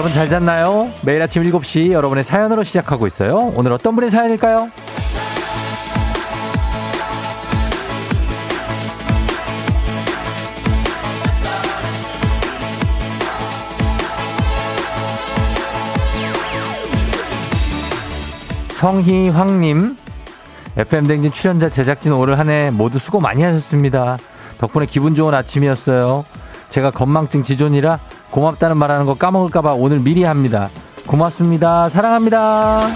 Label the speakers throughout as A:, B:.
A: 여러분 잘 잤나요? 매일 아침 7시 여러분의 사연으로 시작하고 있어요. 오늘 어떤 분의 사연일까요? 성희황님, FM댕진 출연자 제작진 올 한 해 모두 수고 많이 하셨습니다. 덕분에 기분 좋은 아침이었어요. 제가 건망증 지존이라 고맙다는 말하는 거 까먹을까봐 오늘 미리 합니다. 고맙습니다. 사랑합니다.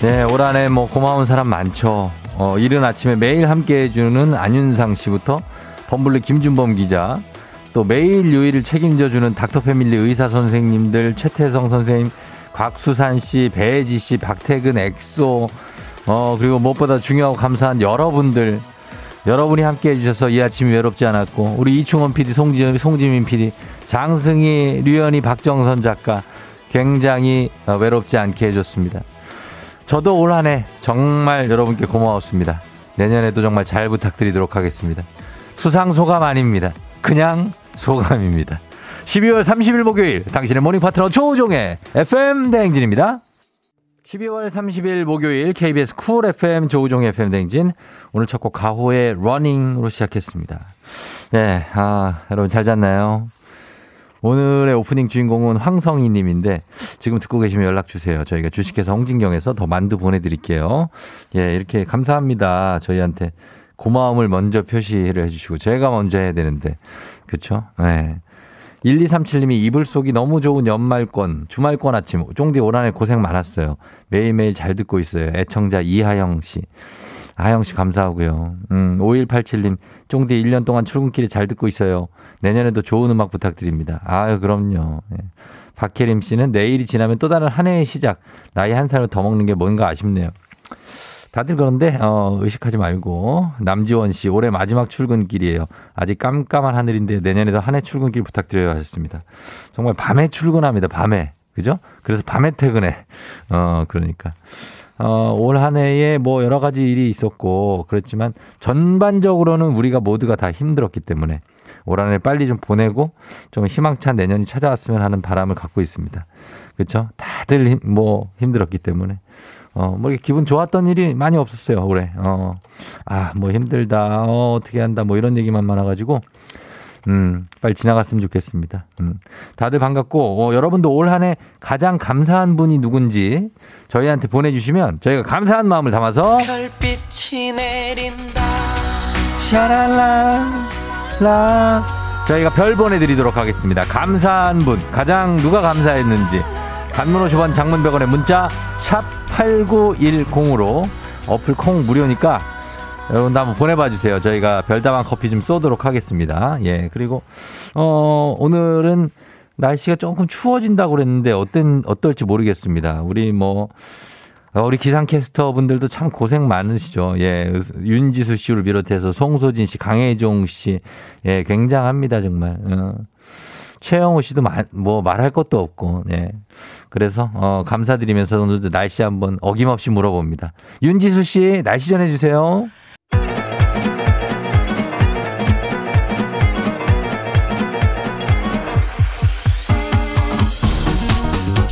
A: 네, 올 한 해 뭐 고마운 사람 많죠. 어, 이른 아침에 매일 함께 해주는 안윤상 씨부터 범블리 김준범 기자, 또 매일 요일을 책임져주는 닥터패밀리 의사 선생님들, 최태성 선생님, 곽수산 씨, 배지 씨, 박태근 엑소, 어, 그리고 무엇보다 중요하고 감사한 여러분들, 여러분이 함께 해주셔서 이 아침이 외롭지 않았고, 우리 이충원 PD, 송지, 송지민 PD, 장승희, 류현이, 박정선 작가, 굉장히 어, 외롭지 않게 해줬습니다. 저도 올 한 해 정말 여러분께 고마웠습니다. 내년에도 정말 잘 부탁드리도록 하겠습니다. 수상 소감 아닙니다. 그냥 소감입니다. 12월 30일 목요일 당신의 모닝 파트너 조우종의 FM 대행진입니다. 12월 30일 목요일 KBS 쿨 FM 조우종의 FM 대행진 오늘 첫 곡 가호의 Running으로 시작했습니다. 네, 아, 여러분 잘 잤나요? 오늘의 오프닝 주인공은 황성희 님인데 지금 듣고 계시면 연락 주세요. 저희가 주식회사 홍진경에서 더 만두 보내 드릴게요. 예, 이렇게 감사합니다. 저희한테 고마움을 먼저 표시를 해 주시고 제가 먼저 해야 되는데 그쵸? 네. 1237님이 이불 속이 너무 좋은 연말권, 주말권 아침, 쫑디 오란에 고생 많았어요. 매일매일 잘 듣고 있어요. 애청자 이하영 씨. 하영 씨 감사하고요. 음, 5187님, 쫑디 1년 동안 출근길에 잘 듣고 있어요. 내년에도 좋은 음악 부탁드립니다. 아유, 그럼요. 네. 박혜림 씨는 내일이 지나면 또 다른 한 해의 시작. 나이 한 살을 더 먹는 게 뭔가 아쉽네요. 다들 그런데 어, 의식하지 말고 남지원 씨 올해 마지막 출근길이에요. 아직 깜깜한 하늘인데 내년에도 한 해 출근길 부탁드려요 하셨습니다. 정말 밤에 출근합니다. 밤에 그죠? 그래서 밤에 퇴근해. 어 그러니까 어, 올 한 해에 뭐 여러 가지 일이 있었고 그렇지만 전반적으로는 우리가 모두가 다 힘들었기 때문에 올 한 해 빨리 좀 보내고 좀 희망찬 내년이 찾아왔으면 하는 바람을 갖고 있습니다. 그렇죠? 다들 힘, 뭐 힘들었기 때문에 어, 뭐 이렇게 기분 좋았던 일이 많이 없었어요, 올해. 어, 아, 뭐 힘들다, 어, 어떻게 한다, 뭐 이런 얘기만 많아가지고, 음, 빨리 지나갔으면 좋겠습니다. 음, 다들 반갑고, 어, 여러분도 올 한 해 가장 감사한 분이 누군지 저희한테 보내주시면 저희가 감사한 마음을 담아서 별빛이 내린다. 샤랄라, 라. 저희가 별 보내드리도록 하겠습니다. 감사한 분, 가장 누가 감사했는지. 단문 50원 장문 100원의 문자 샵 8910으로 어플 콩 무료니까 여러분도 한번 보내봐 주세요. 저희가 별다방 커피 좀 쏘도록 하겠습니다. 예. 그리고, 어, 오늘은 날씨가 조금 추워진다고 그랬는데 어떤, 어떨지 모르겠습니다. 우리 뭐, 어, 우리 기상캐스터 분들도 참 고생 많으시죠. 예. 윤지수 씨를 비롯해서 송소진 씨, 강혜종 씨. 예. 굉장합니다. 정말. 어. 최영호 씨도 마, 뭐 말할 것도 없고, 예. 그래서, 어, 감사드리면서 오늘도 날씨 한번 어김없이 물어봅니다. 윤지수 씨, 날씨 전해주세요.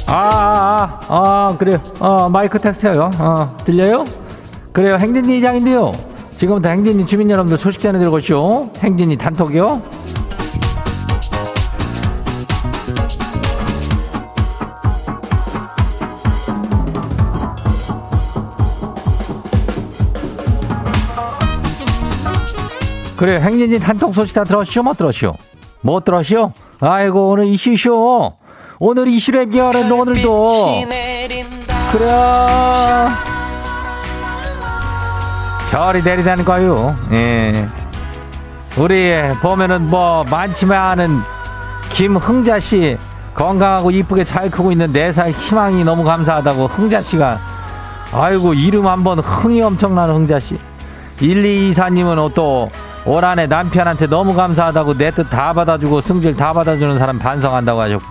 A: 아, 아, 아, 아, 그래요. 어, 마이크 테스트요. 어, 들려요? 그래요. 행진이 이장인데요. 지금부터 행진이 주민 여러분들 소식 전해드리고 쇼. 행진이 단톡이요. 그래 행진이 단톡 소식 다 들었쇼 못 들었쇼 못 들었쇼 아이고 오늘 이슈쇼. 오늘 이슈랩 기어는 오늘도. 그래. 별이 내리다는 거요. 예. 우리 보면은 뭐 많지만은 김흥자 씨 건강하고 이쁘게 잘 크고 있는 네 살 희망이 너무 감사하다고 흥자 씨가. 아이고 이름 한번 흥이 엄청나는 흥자 씨. 1224님은 또 올 한해 남편한테 너무 감사하다고 내 뜻 다 받아주고 승질 다 받아주는 사람 반성한다고 하셨고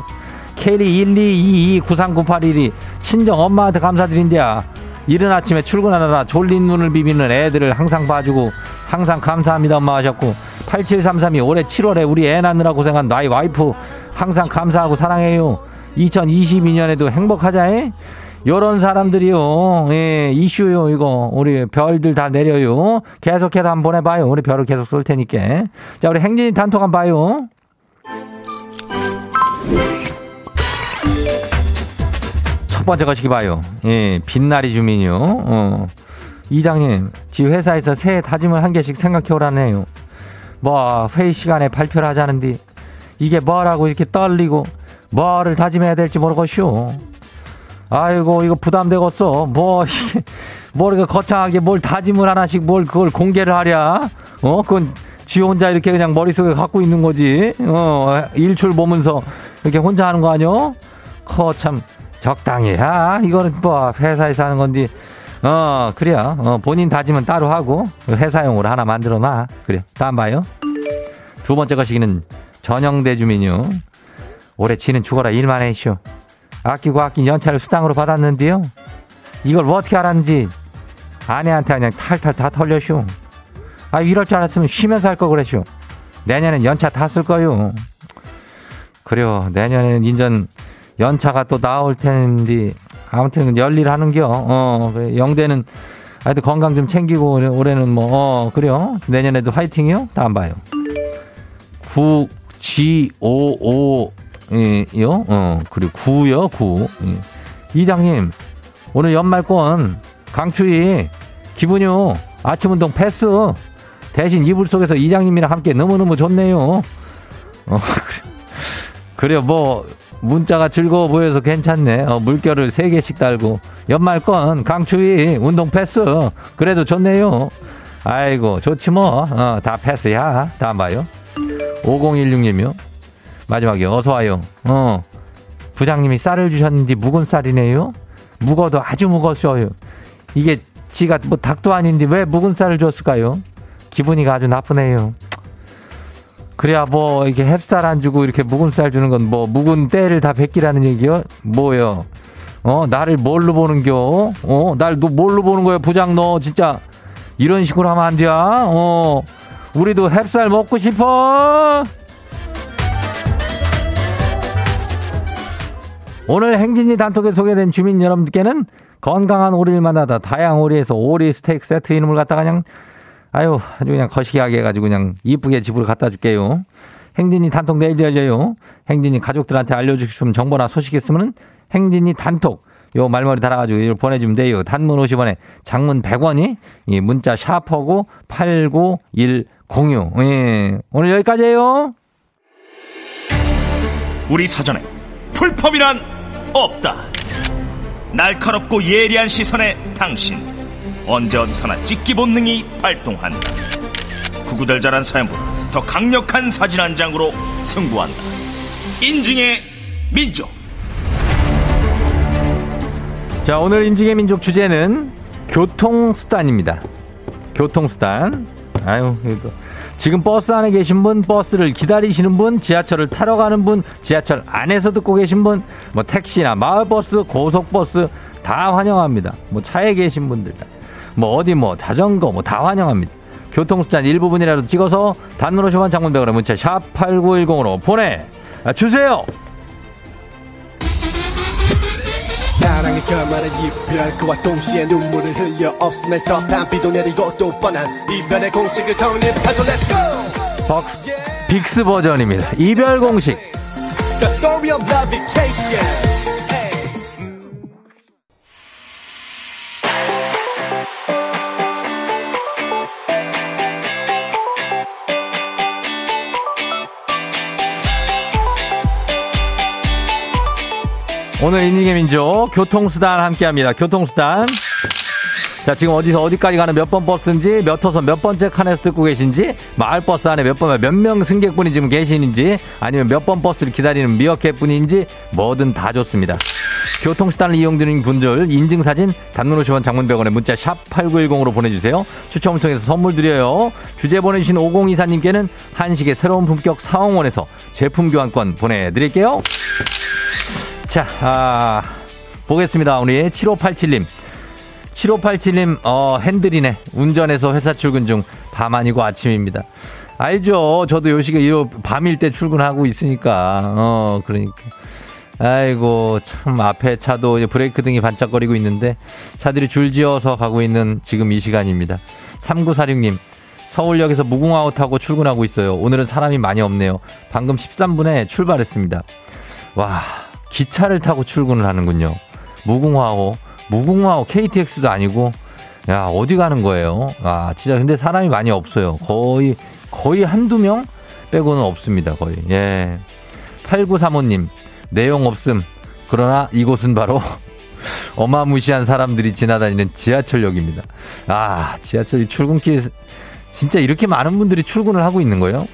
A: 케리 1 2 2 2 9 3 9 8 1이 친정 엄마한테 감사드린대야 이른 아침에 출근하느라 졸린 눈을 비비는 애들을 항상 봐주고 항상 감사합니다 엄마 하셨고 8733이 올해 7월에 우리 애 낳느라 고생한 나의 와이프 항상 감사하고 사랑해요. 2022년에도 행복하자. 해. 요런 사람들이요. 예, 이슈요, 이거. 우리 별들 다 내려요. 계속해서 한번 보내봐요. 우리 별을 계속 쏠 테니까. 자, 우리 행진이 단톡 한번 봐요. 첫 번째 거시기 봐요. 예, 빛나리 주민이요. 어. 이장님, 지 회사에서 새해 다짐을 한 개씩 생각해 오라네요. 뭐, 회의 시간에 발표를 하자는데, 이게 뭐라고 이렇게 떨리고, 뭐를 다짐해야 될지 모르겠쇼. 아이고, 이거 부담되겠어. 뭐, 뭐, 이렇게 거창하게 뭘 다짐을 하나씩 뭘 그걸 공개를 하랴? 어, 그건 지 혼자 이렇게 그냥 머릿속에 갖고 있는 거지. 어, 일출 보면서 이렇게 혼자 하는 거 아니요? 커, 참, 적당히 야 이거는 뭐 회사에서 하는 건데 어 그래요. 어, 본인 다짐은 따로 하고 회사용으로 하나 만들어 놔. 그래. 다음 봐요. 두 번째 거시기는 전형 대 주민요. 올해 지는 죽어라. 일만 해쇼 아끼고 아낀 연차를 수당으로 받았는데요. 이걸 어떻게 알았는지 아내한테 그냥 탈탈 다 털려쇼. 아 이럴 줄 알았으면 쉬면서 할 거 그랬쇼. 내년엔 연차 다 쓸 거요. 그래요. 내년에는 인전 연차가 또 나올 텐데 아무튼 열일하는겨. 어 영대는 하여튼 건강 좀 챙기고 올해는 뭐 어 그래요. 내년에도 화이팅이요. 다음 봐요. 9 G 5 5 예, 이요. 어, 그리고 구요, 구. 예. 이장님, 오늘 연말권 강추위 기분요 아침 운동 패스 대신 이불 속에서 이장님이랑 함께 너무너무 좋네요. 어, 그래. 그래요. 뭐 문자가 즐거워 보여서 괜찮네. 어, 물결을 세 개씩 달고 연말권 강추위 운동 패스 그래도 좋네요. 아이고 좋지 뭐. 어, 다 패스야. 다 봐요. 5016님이요. 마지막에 어서와요. 어. 부장님이 쌀을 주셨는데 묵은 쌀이네요. 묵어도 아주 묵었어요. 이게 지가 뭐 닭도 아닌데 왜 묵은 쌀을 줬을까요? 기분이 아주 나쁘네요. 그래야 뭐 이렇게 햅쌀 안 주고 이렇게 묵은 쌀 주는 건 뭐 묵은 때를 다 베끼라는 얘기요? 뭐요? 어 나를 뭘로 보는겨? 어날 너 뭘로 보는 거야 부장 너 진짜 이런 식으로 하면 안 돼. 어 우리도 햅쌀 먹고 싶어. 오늘 행진이 단톡에 소개된 주민 여러분께는 건강한 오리를 만나다 다양한 오리에서 오리 스테이크 세트 이름을 갖다가 그냥 아유, 아주 그냥 거시기하게 해가지고 그냥 이쁘게 집으로 갖다 줄게요. 행진이 단톡 내일 열려요. 행진이 가족들한테 알려주고 싶은 정보나 소식 있으면 행진이 단톡 요 말머리 달아가지고 보내주면 돼요. 단문 50원에 장문 100원이 이 문자 샤퍼고 89106. 예. 오늘 여기까지예요.
B: 우리 사전에 풀펌이란 없다. 날카롭고 예리한 시선에 당신. 언제 어디서나 찍기 본능이 발동한다. 구구절절한 사연보다 더 강력한 사진 한 장으로 승부한다. 인증의 민족.
A: 자, 오늘 인증의 민족 주제는 교통수단입니다. 교통수단. 아유, 이거. 지금 버스 안에 계신 분, 버스를 기다리시는 분, 지하철을 타러 가는 분, 지하철 안에서 듣고 계신 분, 뭐 택시나 마을버스, 고속버스 다 환영합니다. 뭐 차에 계신 분들 다. 뭐 어디 뭐 자전거 뭐 다 환영합니다. 교통수단 일부분이라도 찍어서 단문 50원 장문백으로 문자 샵 8910으로 보내 주세요. 사랑의 결말은 이별 그와 동시에 눈물을 흘려 없으면서 단비도 내리고 또 뻔한 이별의 공식을 성립하죠 Let's go! 벅스 빅스 버전입니다. 이별 공식. The story of love vacation. 오늘 인증의 민족 교통수단 함께합니다. 교통수단. 자, 지금 어디서 어디까지 가는 몇 번 버스인지, 몇 호선 몇 번째 칸에서 듣고 계신지, 마을 버스 안에 몇 번, 몇 명 승객분이 지금 계시는지, 아니면 몇 번 버스를 기다리는 미어캣분인지, 뭐든 다 좋습니다. 교통수단을 이용드리는 분들, 인증사진, 50원 장문병원에 문자 샵 8910으로 보내주세요. 추첨을 통해서 선물 드려요. 주제 보내주신 5024님께는 한식의 새로운 품격 사홍원에서 제품 교환권 보내드릴게요. 자, 아, 보겠습니다. 우리 7587님. 7587님, 어, 핸들이네. 운전해서 회사 출근 중 밤 아니고 아침입니다. 알죠. 저도 요 시간, 요 밤일 때 출근하고 있으니까. 어, 그러니까. 아이고, 참, 앞에 차도 브레이크 등이 반짝거리고 있는데, 차들이 줄지어서 가고 있는 지금 이 시간입니다. 3946님, 서울역에서 무궁화호 타고 출근하고 있어요. 오늘은 사람이 많이 없네요. 방금 13분에 출발했습니다. 와, 기차를 타고 출근을 하는군요. 무궁화호, 무궁화호 KTX도 아니고, 야, 어디 가는 거예요? 아, 진짜 근데 사람이 많이 없어요. 거의, 거의 한두 명 빼고는 없습니다. 거의. 예. 8935님, 내용 없음. 그러나 이곳은 바로 어마무시한 사람들이 지나다니는 지하철역입니다. 아, 지하철이 출근길, 진짜 이렇게 많은 분들이 출근을 하고 있는 거예요?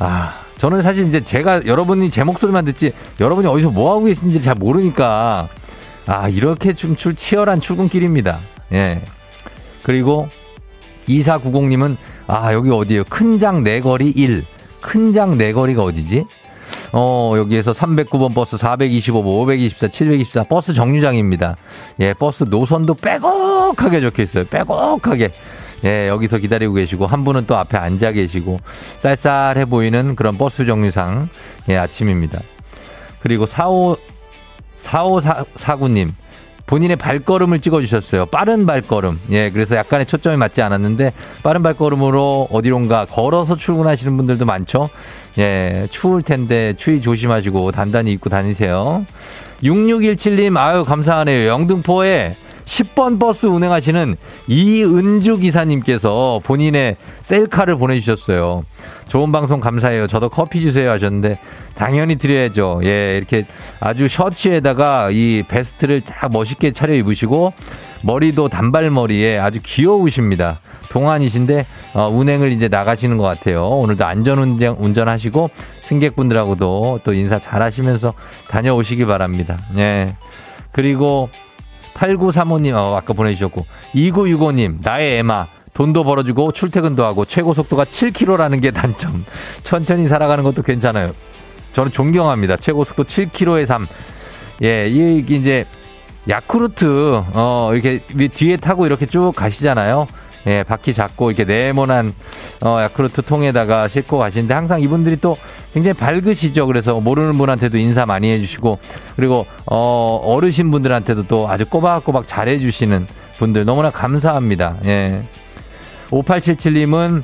A: 아, 저는 사실 이제 제가 여러분이 제 목소리만 듣지 여러분이 어디서 뭐 하고 계신지 잘 모르니까 아, 이렇게 좀 출, 치열한 출근길입니다. 예. 그리고 2490님은 아, 여기 어디에요? 큰 장 내거리 1. 큰 장 내거리가 어디지? 어, 여기에서 309번 버스, 425번, 524, 724 버스 정류장입니다. 예, 버스 노선도 빼곡하게 적혀 있어요. 빼곡하게. 예, 여기서 기다리고 계시고, 한 분은 또 앞에 앉아 계시고, 쌀쌀해 보이는 그런 버스 정류장, 예, 아침입니다. 그리고 45, 4549님. 본인의 발걸음을 찍어주셨어요. 빠른 발걸음. 예, 그래서 약간의 초점이 맞지 않았는데, 빠른 발걸음으로 어디론가 걸어서 출근하시는 분들도 많죠? 예, 추울 텐데, 추위 조심하시고, 단단히 입고 다니세요. 6617님, 아유, 감사하네요. 영등포에 10번 버스 운행하시는 이은주 기사님께서 본인의 셀카를 보내주셨어요. 좋은 방송 감사해요. 저도 커피 주세요 하셨는데 당연히 드려야죠. 예, 이렇게 아주 셔츠에다가 이 베스트를 딱 멋있게 차려 입으시고 머리도 단발머리에 아주 귀여우십니다. 동안이신데 어, 운행을 이제 나가시는 것 같아요. 오늘도 안전 운전 운전하시고 승객분들하고도 또 인사 잘하시면서 다녀오시기 바랍니다. 예. 그리고 8935님, 어, 아까 보내주셨고, 2965님, 나의 애마, 돈도 벌어주고 출퇴근도 하고 최고 속도가 7km라는 게 단점. 천천히 살아가는 것도 괜찮아요. 저는 존경합니다. 최고 속도 7km의 삶. 예, 이, 이제, 야쿠르트, 어, 이렇게 뒤에 타고 이렇게 쭉 가시잖아요. 예, 바퀴 잡고 이렇게 네모난 어, 야쿠르트 통에다가 싣고 가시는데 항상 이분들이 또 굉장히 밝으시죠. 그래서 모르는 분한테도 인사 많이 해주시고 그리고 어, 어르신 분들한테도 또 아주 꼬박꼬박 잘해주시는 분들 너무나 감사합니다. 예. 5877님은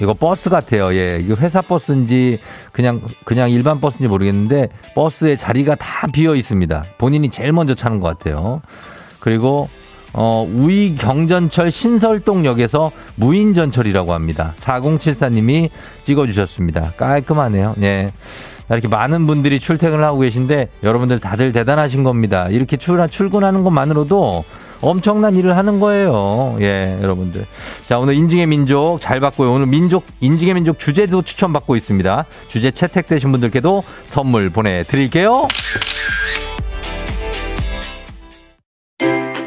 A: 이거 버스 같아요. 예. 이거 회사 버스인지 그냥 그냥 일반 버스인지 모르겠는데 버스에 자리가 다 비어 있습니다. 본인이 제일 먼저 차는 것 같아요. 그리고 어, 우이 경전철 신설동역에서 무인전철이라고 합니다. 4074님이 찍어주셨습니다. 깔끔하네요. 예. 이렇게 많은 분들이 출퇴근을 하고 계신데 여러분들 다들 대단하신 겁니다. 이렇게 출, 출근하는 것만으로도 엄청난 일을 하는 거예요. 예, 여러분들. 자, 오늘 인증의 민족 잘 받고요. 오늘 민족, 인증의 민족 주제도 추천받고 있습니다. 주제 채택되신 분들께도 선물 보내드릴게요.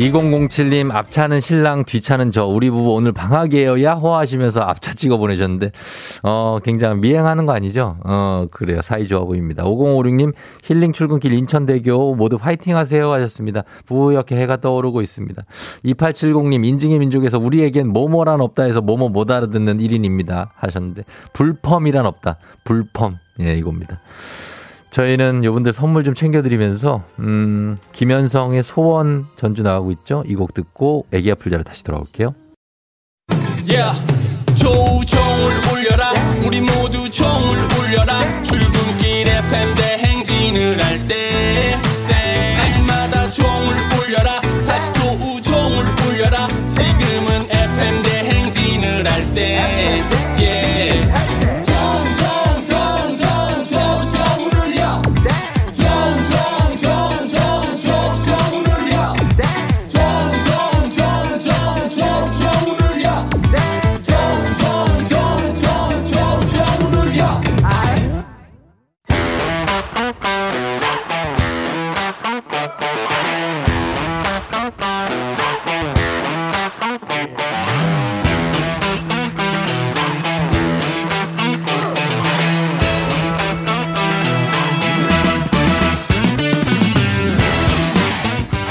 A: 2007님 앞차는 신랑 뒤차는 저 우리 부부 오늘 방학이에요 야호 하시면서 앞차 찍어 보내셨는데 어 굉장히 미행하는 거 아니죠? 어 그래요 사이 좋아 보입니다. 5056님 힐링 출근길 인천대교 모두 파이팅 하세요 하셨습니다. 부옇게 해가 떠오르고 있습니다. 2870님 인증의 민족에서 우리에겐 뭐뭐란 없다 해서 뭐뭐 못 알아듣는 1인입니다 하셨는데 불펌이란 없다 불펌 예 이겁니다. 저희는 여러분들 선물 좀 챙겨드리면서 음, 김현성의 소원 전주 나가고 있죠. 이 곡 듣고 애기 아플 자로 다시 돌아올게요.
C: Yeah. 조종을 울려라 우리 모두 종을 울려라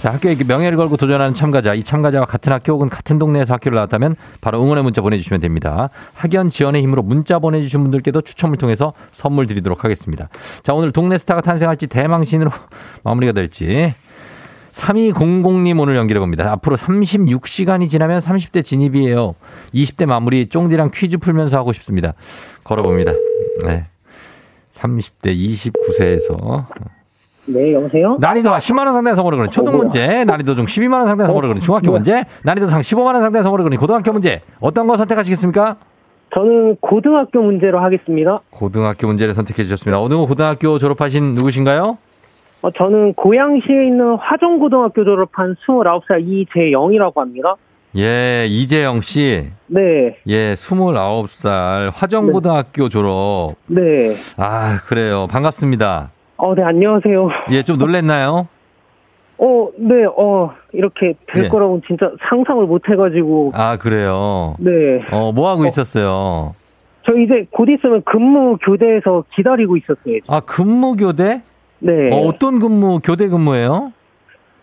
A: 자, 학교에 명예를 걸고 도전하는 참가자, 이 참가자와 같은 학교 혹은 같은 동네에서 학교를 나왔다면 바로 응원의 문자 보내주시면 됩니다. 학연 지원의 힘으로 문자 보내주신 분들께도 추첨을 통해서 선물 드리도록 하겠습니다. 자, 오늘 동네 스타가 탄생할지 대망신으로 마무리가 될지. 3200님 오늘 연결해 봅니다. 앞으로 36시간이 지나면 30대 진입이에요. 20대 마무리 쫑디랑 퀴즈 풀면서 하고 싶습니다. 걸어봅니다. 네. 30대 29세에서
D: 네, 여보세요?
A: 난이도 10만 원 상당의 선물을 거는 초등 문제, 난이도 중 12만 원 상당의 선물을 거는 중학교 문제, 난이도 상 15만 원 상당의 선물을 거는 고등학교 문제. 어떤 거 선택하시겠습니까?
D: 저는 고등학교 문제로 하겠습니다.
A: 고등학교 문제를 선택해 주셨습니다. 어느 고등학교 졸업하신 누구신가요?
D: 어, 저는 고양시에 있는 화정고등학교 졸업한 29살 이재영이라고 합니다.
A: 예, 이재영 씨.
D: 네,
A: 예, 29살 화정고등학교 졸업.
D: 네.
A: 아, 그래요. 반갑습니다.
D: 어, 네, 안녕하세요.
A: 예, 좀 놀랬나요?
D: 어, 네, 어, 이렇게 될
A: 예.
D: 거라고 진짜 상상을 못 해가지고.
A: 아, 그래요.
D: 네.
A: 어, 뭐 하고 있었어요?
D: 저 이제 곧 있으면 근무 교대에서 기다리고 있었어요.
A: 아, 근무 교대?
D: 네.
A: 어, 어떤 근무, 교대 근무예요?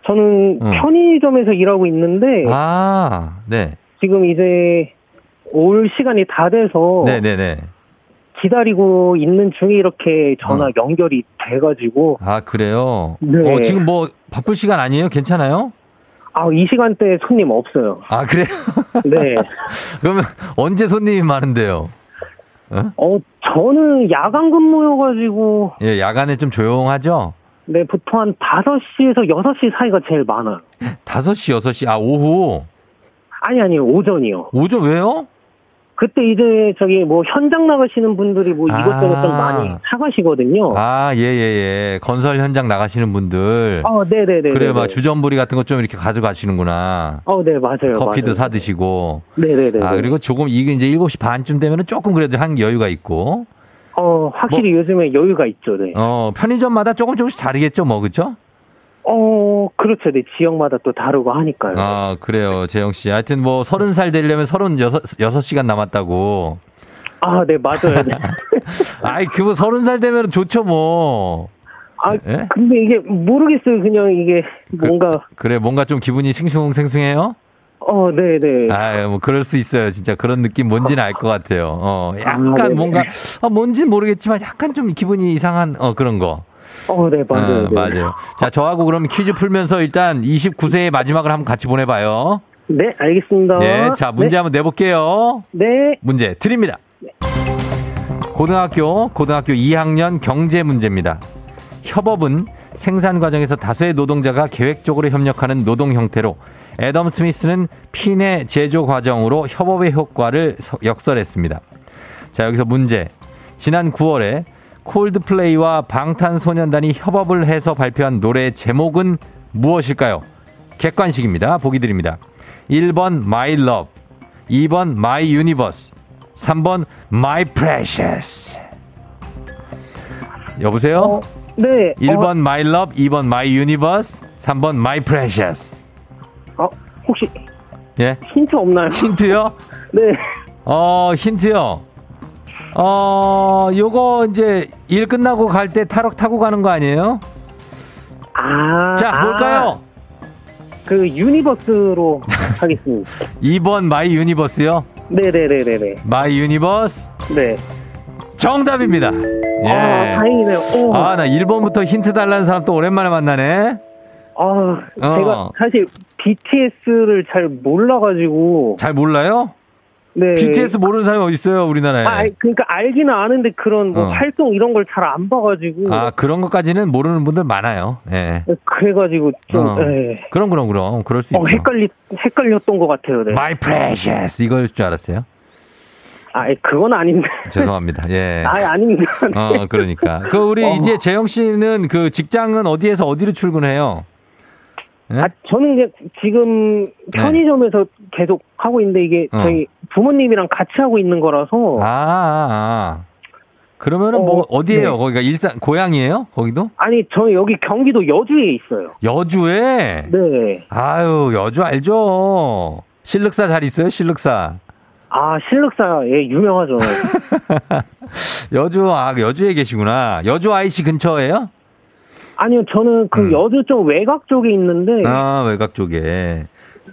D: 저는
A: 응.
D: 편의점에서 일하고 있는데,
A: 아, 네.
D: 지금 이제 올 시간이 다 돼서.
A: 네네네.
D: 기다리고 있는 중에 이렇게 전화
A: 어.
D: 연결이 돼가지고
A: 아, 그래요?
D: 네.
A: 어, 지금 뭐 바쁠 시간 아니에요? 괜찮아요?
D: 아 이 시간대 손님 없어요.
A: 아, 그래요?
D: 네.
A: 그러면 언제 손님이 많은데요?
D: 어 저는 야간 근무여가지고
A: 예, 야간에 좀 조용하죠?
D: 네 보통 한 5시에서 6시 사이가 제일 많아요.
A: 5시, 6시, 아, 오후.
D: 아니 아니 오전이요.
A: 오전 왜요?
D: 그때 이제 저기 뭐 현장 나가시는 분들이 뭐 이것저것 좀
A: 아.
D: 많이 사가시거든요.
A: 아, 예, 예, 예. 건설 현장 나가시는 분들.
D: 어, 네네네.
A: 그래, 막 주전부리 같은 거좀 이렇게 가져가시는구나.
D: 어, 네 맞아요.
A: 커피도
D: 맞아요.
A: 사 드시고.
D: 네네네.
A: 아, 그리고 조금 이게 이제 7시 반쯤 되면은 조금 그래도 한 여유가 있고.
D: 어 확실히 요즘에 여유가 있죠. 네.
A: 어, 편의점마다 조금 조금씩 다르겠죠, 뭐, 그쵸?
D: 어 그렇죠. 네 지역마다 또 다르고 하니까요.
A: 아, 그래요, 재영 씨. 하여튼 뭐, 서른 살 되려면 서른 여섯, 여섯 시간 남았다고.
D: 아, 네, 맞아요. 네.
A: 아이, 그거 서른 살 되면 좋죠, 뭐.
D: 아,
A: 예?
D: 근데 이게 모르겠어요. 그냥 이게 뭔가,
A: 그 래, 뭔가 좀 기분이 싱숭생숭해요?
D: 어, 네 네.
A: 아, 뭐 그럴 수 있어요. 진짜 그런 느낌 뭔지는 알 것 같아요. 어, 약간
D: 네네.
A: 뭔가 아, 뭔지는 모르겠지만 약간 좀 기분이 이상한 어 그런 거.
D: 어, 네, 맞아요.
A: 어,
D: 네.
A: 맞아요. 자, 저하고 그럼 퀴즈 풀면서 일단 29세의 마지막을 한번 같이 보내봐요.
D: 네, 알겠습니다.
A: 예, 자 문제 한번 내볼게요.
D: 네. 네.
A: 문제 드립니다. 고등학교 고등학교 2학년 경제 문제입니다. 협업은 생산 과정에서 다수의 노동자가 계획적으로 협력하는 노동 형태로 애덤 스미스는 핀의 제조 과정으로 협업의 효과를 서- 역설했습니다. 자, 여기서 문제. 지난 9월에 콜드플레이와 방탄소년단이 협업을 해서 발표한 노래의 제목은 무엇일까요? 객관식입니다. 보기 드립니다. 1번 My Love, 2번 My Universe, 3번 My Precious. 여보세요?
D: 어, 네.
A: 1번 My Love, 2번 My Universe, 3번 My Precious.
D: 어, 어, 혹시
A: 예?
D: 힌트 없나요?
A: 힌트요?
D: 네.
A: 어, 힌트요. 어, 요거 이제 일 끝나고 갈 때 타럭 타고 가는 거 아니에요?
D: 아.
A: 자, 뭘까요?
D: 아, 그 Universe로 하겠습니다.
A: 2번 My Universe요?
D: 네네네네네.
A: My Universe?
D: 네.
A: 정답입니다. 예.
D: 아, 다행이네요. 오.
A: 아, 나 1번부터 힌트 달라는 사람 또 오랜만에 만나네.
D: 아,
A: 어.
D: 제가 사실 BTS를 잘 몰라가지고.
A: 잘 몰라요?
D: 네.
A: BTS 모르는 사람이 어디 있어요, 우리나라에?
D: 아, 그러니까 알기는 아는데 그런 뭐
A: 어.
D: 활동 이런 걸 잘 안 봐가지고.
A: 아, 그런 것까지는 모르는 분들 많아요. 예.
D: 그래가지고 좀,
A: 어.
D: 예.
A: 그럼, 그럼, 그럼. 그럴 수
D: 어,
A: 있죠.
D: 헷갈리, 헷갈렸던 것 같아요. 네.
A: My precious. 이걸 줄 알았어요.
D: 아, 그건 아닌데.
A: 죄송합니다. 예.
D: 아, 아닙니다. 네.
A: 어, 그러니까. 그 우리
D: 어.
A: 이제 재영 씨는 그 직장은 어디에서 어디로 출근해요? 예?
D: 아, 저는 이제 지금 편의점에서 계속 하고 있는데 이게
A: 네. 어.
D: 저희 부모님이랑 같이 하고 있는 거라서.
A: 아, 아, 아. 그러면은
D: 어,
A: 뭐 어디예요?
D: 네.
A: 거기가 일산 고향이에요? 거기도?
D: 아니, 저는 여기 경기도 여주에 있어요.
A: 여주에?
D: 네.
A: 아유, 여주 알죠? 실륵사 잘 있어요? 실륵사.
D: 아, 실력사에 유명하죠.
A: 여주, 아, 여주에 계시구나. 여주 IC 근처예요?
D: 아니요, 저는 그
A: 음.
D: 여주 좀 외곽 쪽에 있는데.
A: 아, 외곽 쪽에.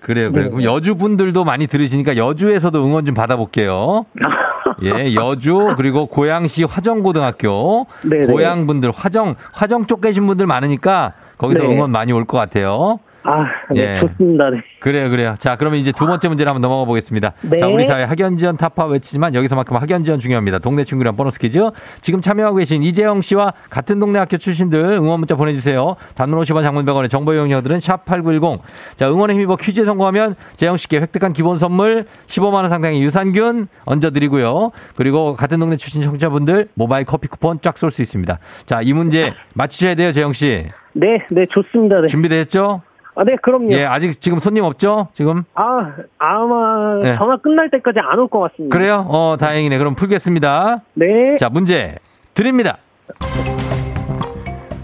A: 그래요, 그래요.
D: 네.
A: 그럼 여주 분들도 많이 들으시니까 여주에서도 응원 좀 받아볼게요. 예, 여주 그리고 고양시 화정고등학교
D: 네네.
A: 고양 분들 화정 화정 쪽 계신 분들 많으니까 거기서
D: 네.
A: 응원 많이 올 것 같아요.
D: 아, 네,
A: 예.
D: 좋습니다. 네.
A: 그래요, 그래요. 자, 그러면 이제 두 번째 문제를 한번 넘어가 보겠습니다.
D: 네.
A: 자, 우리 사회 학연 지원 타파 외치지만 여기서만큼 학연 지원 중요합니다. 동네 친구랑 보너스 퀴즈. 지금 참여하고 계신 이재영 씨와 같은 동네 학교 출신들 응원 문자 보내주세요. 단문 50원 장문 100원의 정보 이용료들은 샵8910. 자, 응원의 힘입어 퀴즈에 성공하면 재영 씨께 획득한 기본 선물 15만원 상당의 유산균 얹어드리고요. 그리고 같은 동네 출신 청취자분들 모바일 커피 쿠폰 쫙 쏠 수 있습니다. 자, 이 문제 맞히셔야 돼요, 재영 씨.
D: 네, 네, 좋습니다. 네.
A: 준비되셨죠?
D: 아, 네, 그럼요.
A: 예, 아직 지금 손님 없죠? 지금?
D: 아, 아마
A: 네.
D: 전화 끝날 때까지 안 올 것 같습니다.
A: 그래요? 어, 다행이네. 그럼 풀겠습니다.
D: 네.
A: 자, 문제 드립니다.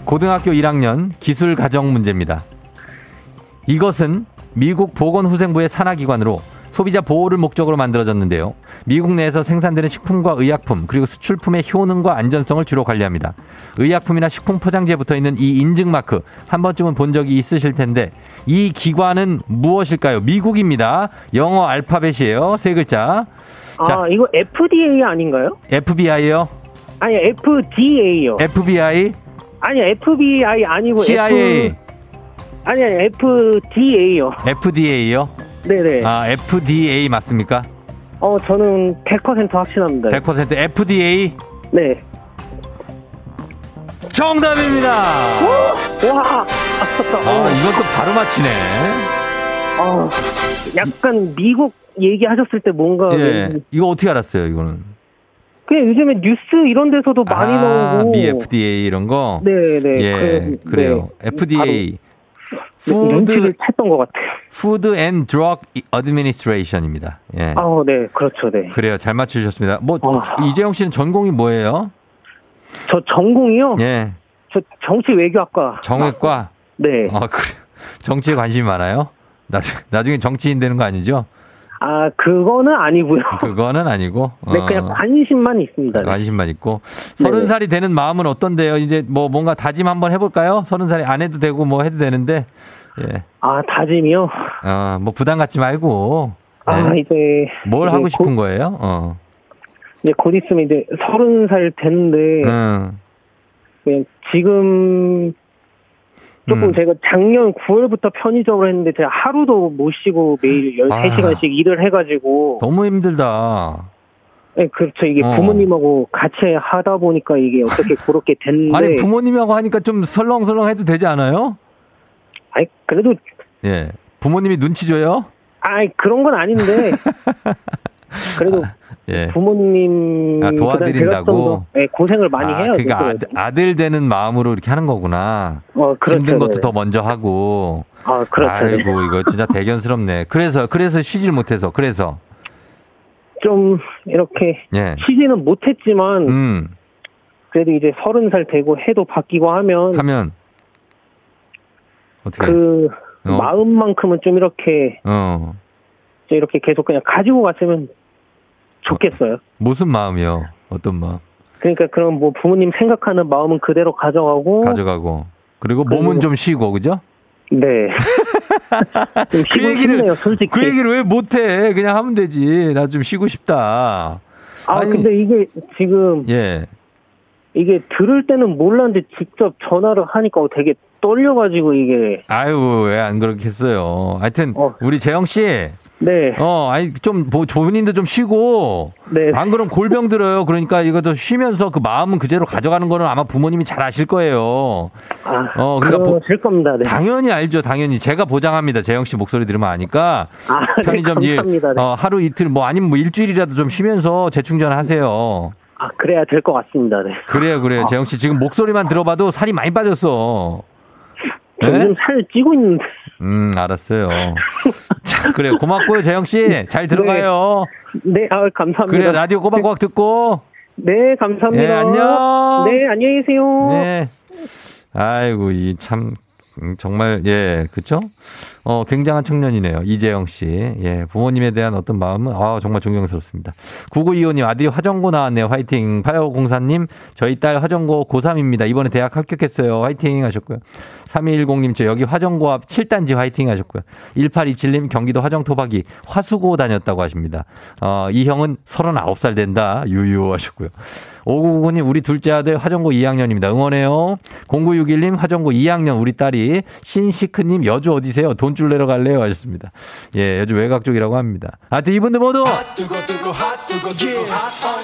A: 고등학교 1학년 기술 가정 문제입니다. 이것은 미국 보건후생부의 산하기관으로 소비자 보호를 목적으로 만들어졌는데요. 미국 내에서 생산되는 식품과 의약품 그리고 수출품의 효능과 안전성을 주로 관리합니다. 의약품이나 식품 포장지에 붙어 있는 이 인증 마크 한 번쯤은 본 적이 있으실 텐데 이 기관은 무엇일까요? 미국입니다. 영어 알파벳이에요. 세 글자. 자.
D: 아, 이거 FDA 아닌가요?
A: FBI요?
D: 아니, FDA요.
A: FBI?
D: 아니, FBI 아니고
A: CIA?
D: F... 아니, 아니, FDA요.
A: FDA요?
D: 네네.
A: 아, FDA 맞습니까?
D: 어, 저는 100% 확신합니다.
A: 100% FDA?
D: 네.
A: 정답입니다!
D: 와! 아깝다.
A: 아, 이것도 바로 맞히네.
D: 아, 약간 미국 얘기하셨을 때 뭔가
A: 예. 이거 어떻게 알았어요, 이거는?
D: 그냥 요즘에 뉴스 이런 데서도 많이
A: 아,
D: 나오고
A: 미 FDA 이런 거?
D: 네네
A: 예, 그래요. FDA.
D: 바로
A: Food,
D: 챘던 것 같아요.
A: Food and Drug Administration입니다. 예.
D: 아, 네, 그렇죠, 네.
A: 그래요. 잘 맞추셨습니다. 뭐,
D: 아.
A: 이재영 씨는 전공이 뭐예요?
D: 저 전공이요.
A: 예.
D: 저 정치 외교학과.
A: 정외과?
D: 네.
A: 아, 그래. 정치에 관심이 많아요? 나중, 나중에 정치인 되는 거 아니죠?
D: 아, 그거는 아니고요.
A: 그거는 아니고.
D: 네,
A: 어,
D: 그냥 관심만 있습니다. 네.
A: 관심만 있고. 서른. 살이 되는 마음은 어떤데요? 이제 뭐 뭔가 다짐 한번 해볼까요? 서른 살이 안 해도 되고 뭐 해도 되는데. 예.
D: 아, 다짐이요?
A: 어, 뭐 부담 갖지 말고.
D: 아,
A: 네.
D: 이제.
A: 뭘
D: 이제
A: 하고 싶은
D: 곧,
A: 거예요? 어.
D: 이제 곧 있으면 이제 서른 살 됐는데,
A: 응.
D: 그냥 지금 조금
A: 음.
D: 제가 작년 9월부터 편의점을 했는데 제가 하루도 못 쉬고 매일 13시간씩 일을 해가지고
A: 너무 힘들다.
D: 네, 그렇죠 이게
A: 어.
D: 부모님하고 같이 하다 보니까 이게 어떻게 그렇게 됐는데
A: 아니 부모님하고 하니까 좀 설렁설렁 해도 되지 않아요?
D: 아이, 그래도
A: 예. 부모님이 눈치 줘요?
D: 아이 그런 건 아닌데 그래도
A: 예.
D: 부모님
A: 아, 도와드린다고?
D: 네, 고생을 많이
A: 아,
D: 해요
A: 그러니까. 아들, 아들 되는 마음으로 이렇게 하는 거구나.
D: 어, 그렇죠,
A: 힘든 것도
D: 네네.
A: 더 먼저 하고.
D: 아 그렇죠 네.
A: 아이고 이거 진짜 대견스럽네. 그래서 그래서 쉬질 못해서 그래서
D: 좀 이렇게
A: 예.
D: 쉬지는 못했지만
A: 음
D: 그래도 이제 서른 살 되고 해도 바뀌고 하면
A: 하면 어떻게?
D: 그
A: 어.
D: 마음만큼은 좀 이렇게 어좀 이렇게 계속 그냥 가지고 갔으면 좋겠어요.
A: 무슨 마음이요? 어떤 마음?
D: 그러니까 그럼 뭐 부모님 생각하는 마음은 그대로 가져가고
A: 가져가고 그리고 몸은 좀 쉬고 그죠?
D: 네.
A: 좀그 얘기를
D: 싶네요, 솔직히.
A: 그 얘기를 왜 못해? 그냥 하면 되지. 나 좀 쉬고 싶다.
D: 아
A: 아니-
D: 근데 이게 지금
A: 예.
D: 이게 들을 때는 몰랐는데 직접 전화를 하니까 되게 떨려가지고 이게
A: 아유 왜 안 그렇겠어요. 하여튼
D: 어.
A: 우리 재영 씨,
D: 네.
A: 어 아니 좀 뭐 본인도 좀 쉬고
D: 네.
A: 안 그럼 골병 들어요. 그러니까 이것도 쉬면서 그 마음은 그대로 가져가는 거는 아마 부모님이 잘 아실 거예요.
D: 아,
A: 어, 그러니까 보-
D: 겁니다. 네.
A: 당연히 알죠. 당연히 제가 보장합니다. 재영 씨 목소리 들으면 아니까
D: 아, 네,
A: 편의점 일.
D: 네.
A: 어, 하루 이틀 뭐 아니면 뭐 일주일이라도 좀 쉬면서 재충전하세요.
D: 아, 그래야 될 것 같습니다. 네.
A: 그래요, 그래요. 재영 씨 지금 목소리만 들어봐도 살이 많이 빠졌어. 네?
D: 요즘 살 찌고 있는데.
A: 음, 알았어요. 자, 그래요. 고맙고요, 재영 씨. 잘 들어가요.
D: 네, 아, 감사합니다.
A: 그래, 라디오 꼬박꼬박 듣고.
D: 네, 감사합니다.
A: 네, 안녕.
D: 네, 안녕히 계세요.
A: 네. 아이고, 이 참, 음, 정말, 예, 그쵸? 어, 굉장한 청년이네요. 이재영 씨. 예, 부모님에 대한 어떤 마음은, 아, 정말 존경스럽습니다. 9925님, 아들이 화정고 나왔네요. 화이팅. 8504님, 저희 딸 화정고 고3입니다. 이번에 대학 합격했어요. 화이팅 하셨고요. 3210님, 저 여기 화정고 앞 7단지 화이팅 하셨고요. 1827님, 경기도 화정 토박이 화수고 다녔다고 하십니다. 어, 이 형은 39살 된다. 유유 하셨고요. 5999님, 우리 둘째 아들 화정고 2학년입니다. 응원해요. 0961님, 화정고 2학년 우리 딸이 신시크님, 여주 어디세요? 돈 줄 내러 갈래요? 하셨습니다. 예, 여주 외곽 쪽이라고 합니다. 하여튼 이분들 모두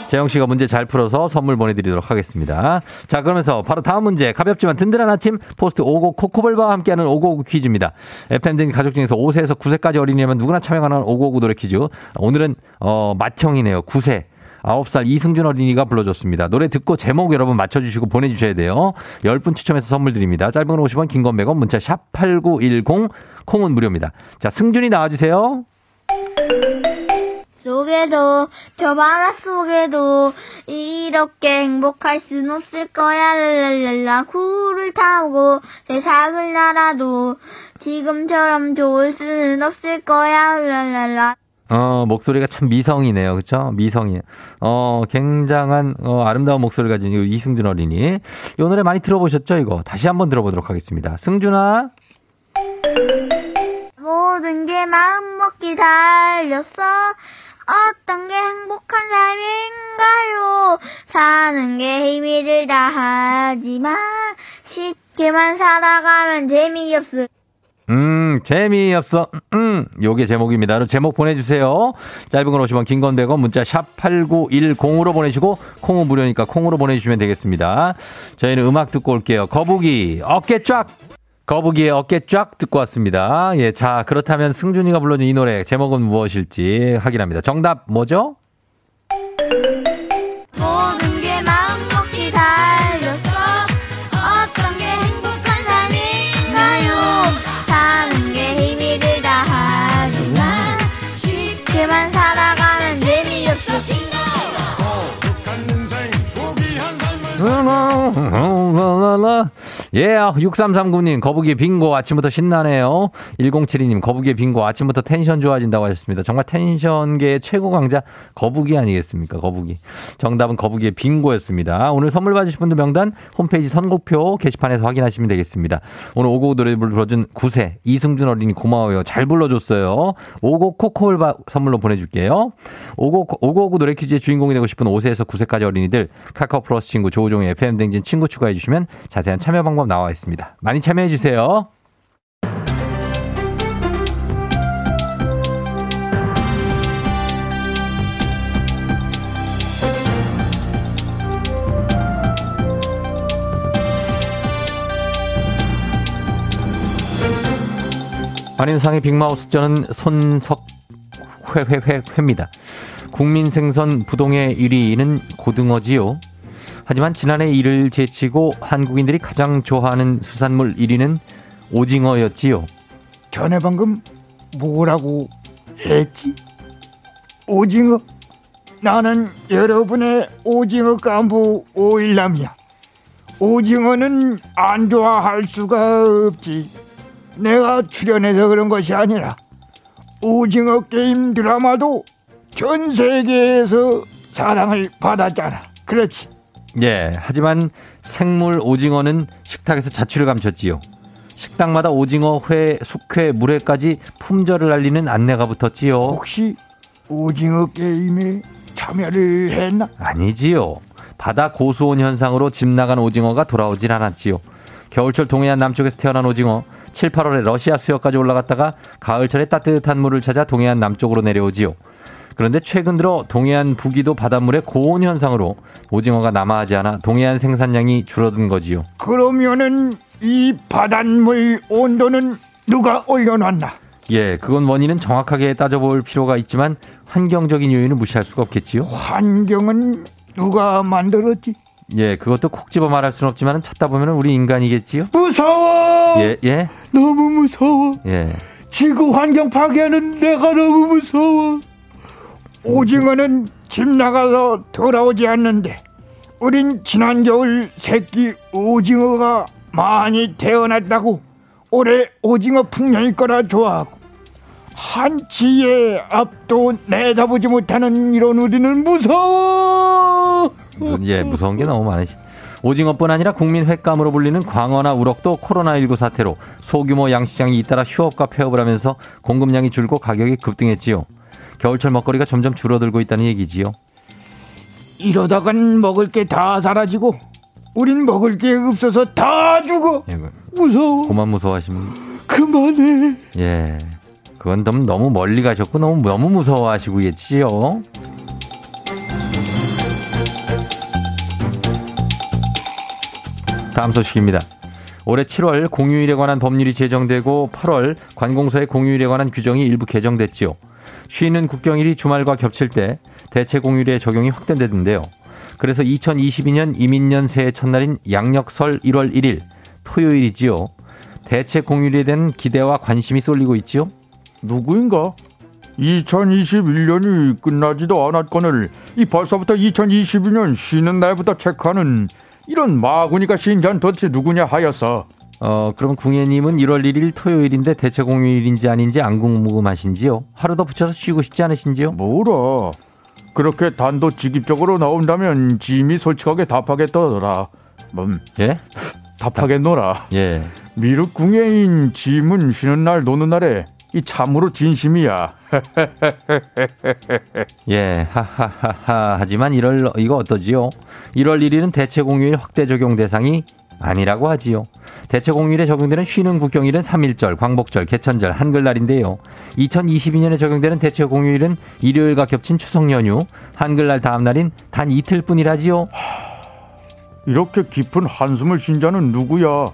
A: 재영 씨가 문제 잘 풀어서 선물 보내드리도록 하겠습니다. 자, 그러면서 바로 다음 문제. 가볍지만 든든한 아침 포스트 오고 코코볼바와 함께하는 오고오구 퀴즈입니다. FM등 가족 중에서 5세에서 9세까지 어린이라면 누구나 참여 가능한 오고오구 노래 퀴즈. 오늘은, 어, 맏형이네요. 9세. 9살 이승준 어린이가 불러줬습니다. 노래 듣고 제목 여러분 맞춰주시고 보내주셔야 돼요. 10분 추첨해서 선물 드립니다. 짧은 건 50원, 긴 건 100원, 문자 샵 8910, 콩은 무료입니다. 자, 승준이 나와주세요.
E: 속에도 저 바다 속에도 이렇게 행복할 순 없을 거야 랄랄랄라 구를 타고 세상을 날아도 지금처럼 좋을 수는 없을 거야 랄랄라
A: 어, 목소리가 참 미성이네요. 그쵸? 미성이에요. 어, 굉장한, 어, 아름다운 목소리를 가진 이 이승준 어린이. 이 노래 많이 들어보셨죠? 이거. 다시 한번 들어보도록 하겠습니다. 승준아.
E: 모든 게 마음먹기 달렸어 어떤 게 행복한 삶인가요 사는 게 힘이 들다 하지만 쉽게만 살아가면 재미없어
A: 음, 재미없어. 음, 요게 제목입니다. 제목 보내주세요. 짧은 건 50원, 긴 건 100원, 문자 샵 8910으로 보내시고, 콩은 무료니까 콩으로 보내주시면 되겠습니다. 저희는 음악 듣고 올게요. 거북이, 어깨 쫙! 거북이의 어깨 쫙 듣고 왔습니다. 예, 자, 그렇다면 승준이가 불러준 이 노래, 제목은 무엇일지 확인합니다. 정답 뭐죠?
E: 모든 게 마음 먹기 달렸어 어떤 게 행복한 삶인가요 사는 게 힘이 들다 하지만 쉽게만 살아가면 재미없어
A: 예, 6339님, 거북이 빙고 아침부터 신나네요. 1072님, 거북이 빙고 아침부터 텐션 좋아진다고 하셨습니다. 정말 텐션계의 최고 강자 거북이 아니겠습니까? 거북이. 정답은 거북이의 빙고였습니다. 오늘 선물 받으실 분들 명단 홈페이지 선곡표 게시판에서 확인하시면 되겠습니다. 오늘 오곡 노래 불러준 9세 이승준 어린이 고마워요. 잘 불러줬어요. 오곡 코코를 선물로 보내줄게요. 오곡, 오곡 노래 퀴즈의 주인공이 되고 싶은 5세에서 9세까지 어린이들 카카오 플러스 친구 조우종의 FM 댕진 친구 추가해 주시면 자세한 참여 방법 나와 있습니다. 많이 참여해 주세요. 안윤상의 빅마우스 저는 손석 회회회회입니다. 국민 생선 부동의 1위는 고등어지요. 하지만 지난해 이를 제치고 한국인들이 가장 좋아하는 수산물 1위는 오징어였지요.
F: 전에 방금 뭐라고 했지? 오징어? 나는 여러분의 오징어 깐부 오일남이야. 오징어는 안 좋아할 수가 없지. 내가 출연해서 그런 것이 아니라 오징어 게임 드라마도 전 세계에서 사랑을 받았잖아. 그렇지.
A: 예, 하지만 생물 오징어는 식탁에서 자취를 감췄지요. 식당마다 오징어, 회, 숙회, 물회까지 품절을 알리는 안내가 붙었지요.
F: 혹시 오징어 게임에 참여를 했나?
A: 아니지요. 바다 고수온 현상으로 집 나간 오징어가 돌아오질 않았지요. 겨울철 동해안 남쪽에서 태어난 오징어, 7, 8월에 러시아 수역까지 올라갔다가 가을철에 따뜻한 물을 찾아 동해안 남쪽으로 내려오지요. 그런데 최근 들어 동해안 북위도 바닷물의 고온 현상으로 오징어가 남아하지 않아 동해안 생산량이 줄어든 거지요.
F: 그러면은 이 바닷물 온도는 누가 올려놨나?
A: 예, 그건 원인은 정확하게 따져볼 필요가 있지만 환경적인 요인을 무시할 수가 없겠지요.
F: 환경은 누가 만들었지?
A: 예, 그것도 콕 집어 말할 수는 없지만 찾다 보면 우리 인간이겠지요.
F: 무서워!
A: 예, 예,
F: 너무 무서워.
A: 예.
F: 지구 환경 파괴하는 내가 너무 무서워. 오징어는 집 나가서 돌아오지 않는데 우린 지난 겨울 새끼 오징어가 많이 태어났다고 올해 오징어 풍년일 거라 좋아하고 한치의 앞도 내다보지 못하는 이런 우리는 무서워.
A: 예, 무서운 게 너무 많으시. 오징어뿐 아니라 국민 횟감으로 불리는 광어나 우럭도 코로나19 사태로 소규모 양식장이 잇따라 휴업과 폐업을 하면서 공급량이 줄고 가격이 급등했지요. 겨울철 먹거리가 점점 줄어들고 있다는 얘기지요.
F: 이러다간 먹을 게 다 사라지고 우린 먹을 게 없어서 다 죽어.
A: 예, 그-
F: 무서워.
A: 그만 무서워하시면
F: 그만해.
A: 예. 그건 너무, 너무 멀리 가셨고 너무 너무 무서워하시고 계시죠. 다음 소식입니다. 올해 7월 공휴일에 관한 법률이 제정되고 8월 관공서의 공휴일에 관한 규정이 일부 개정됐지요. 쉬는 국경일이 주말과 겹칠 때 대체 공휴일의 적용이 확대되는데요. 그래서 2022년 이민년 새해 첫날인 양력설 1월 1일 토요일이지요. 대체 공휴일에 대한 기대와 관심이 쏠리고 있지요.
F: 누구인가? 2021년이 끝나지도 않았거늘 이 벌써부터 2022년 쉬는 날부터 체크하는 이런 마구니가 신전 도대체 누구냐 하였어.
A: 어, 그럼 궁예님은 1월 1일 토요일인데 대체 공휴일인지 아닌지 안 궁금하신지요? 하루 더 붙여서 쉬고 싶지 않으신지요?
F: 뭐라? 그렇게 단도직입적으로 나온다면 짐이 솔직하게 답하겠더라. 음,
A: 예?
F: 답하겠노라.
A: 예.
F: 미륵 궁예인 짐은 쉬는 날 노는 날에 이 참으로 진심이야.
A: 예, 하하하하. 하지만 1월, 이거 어떠지요? 1월 1일은 대체 공휴일 확대 적용 대상이 아니라고 하지요. 대체 공휴일에 적용되는 쉬는 국경일은 3일절, 광복절, 개천절, 한글날인데요. 2022년에 적용되는 대체 공휴일은 일요일과 겹친 추석 연휴, 한글날 다음 날인 단 이틀 뿐이라지요.
F: 이렇게 깊은 한숨을 쉰 자는 누구야?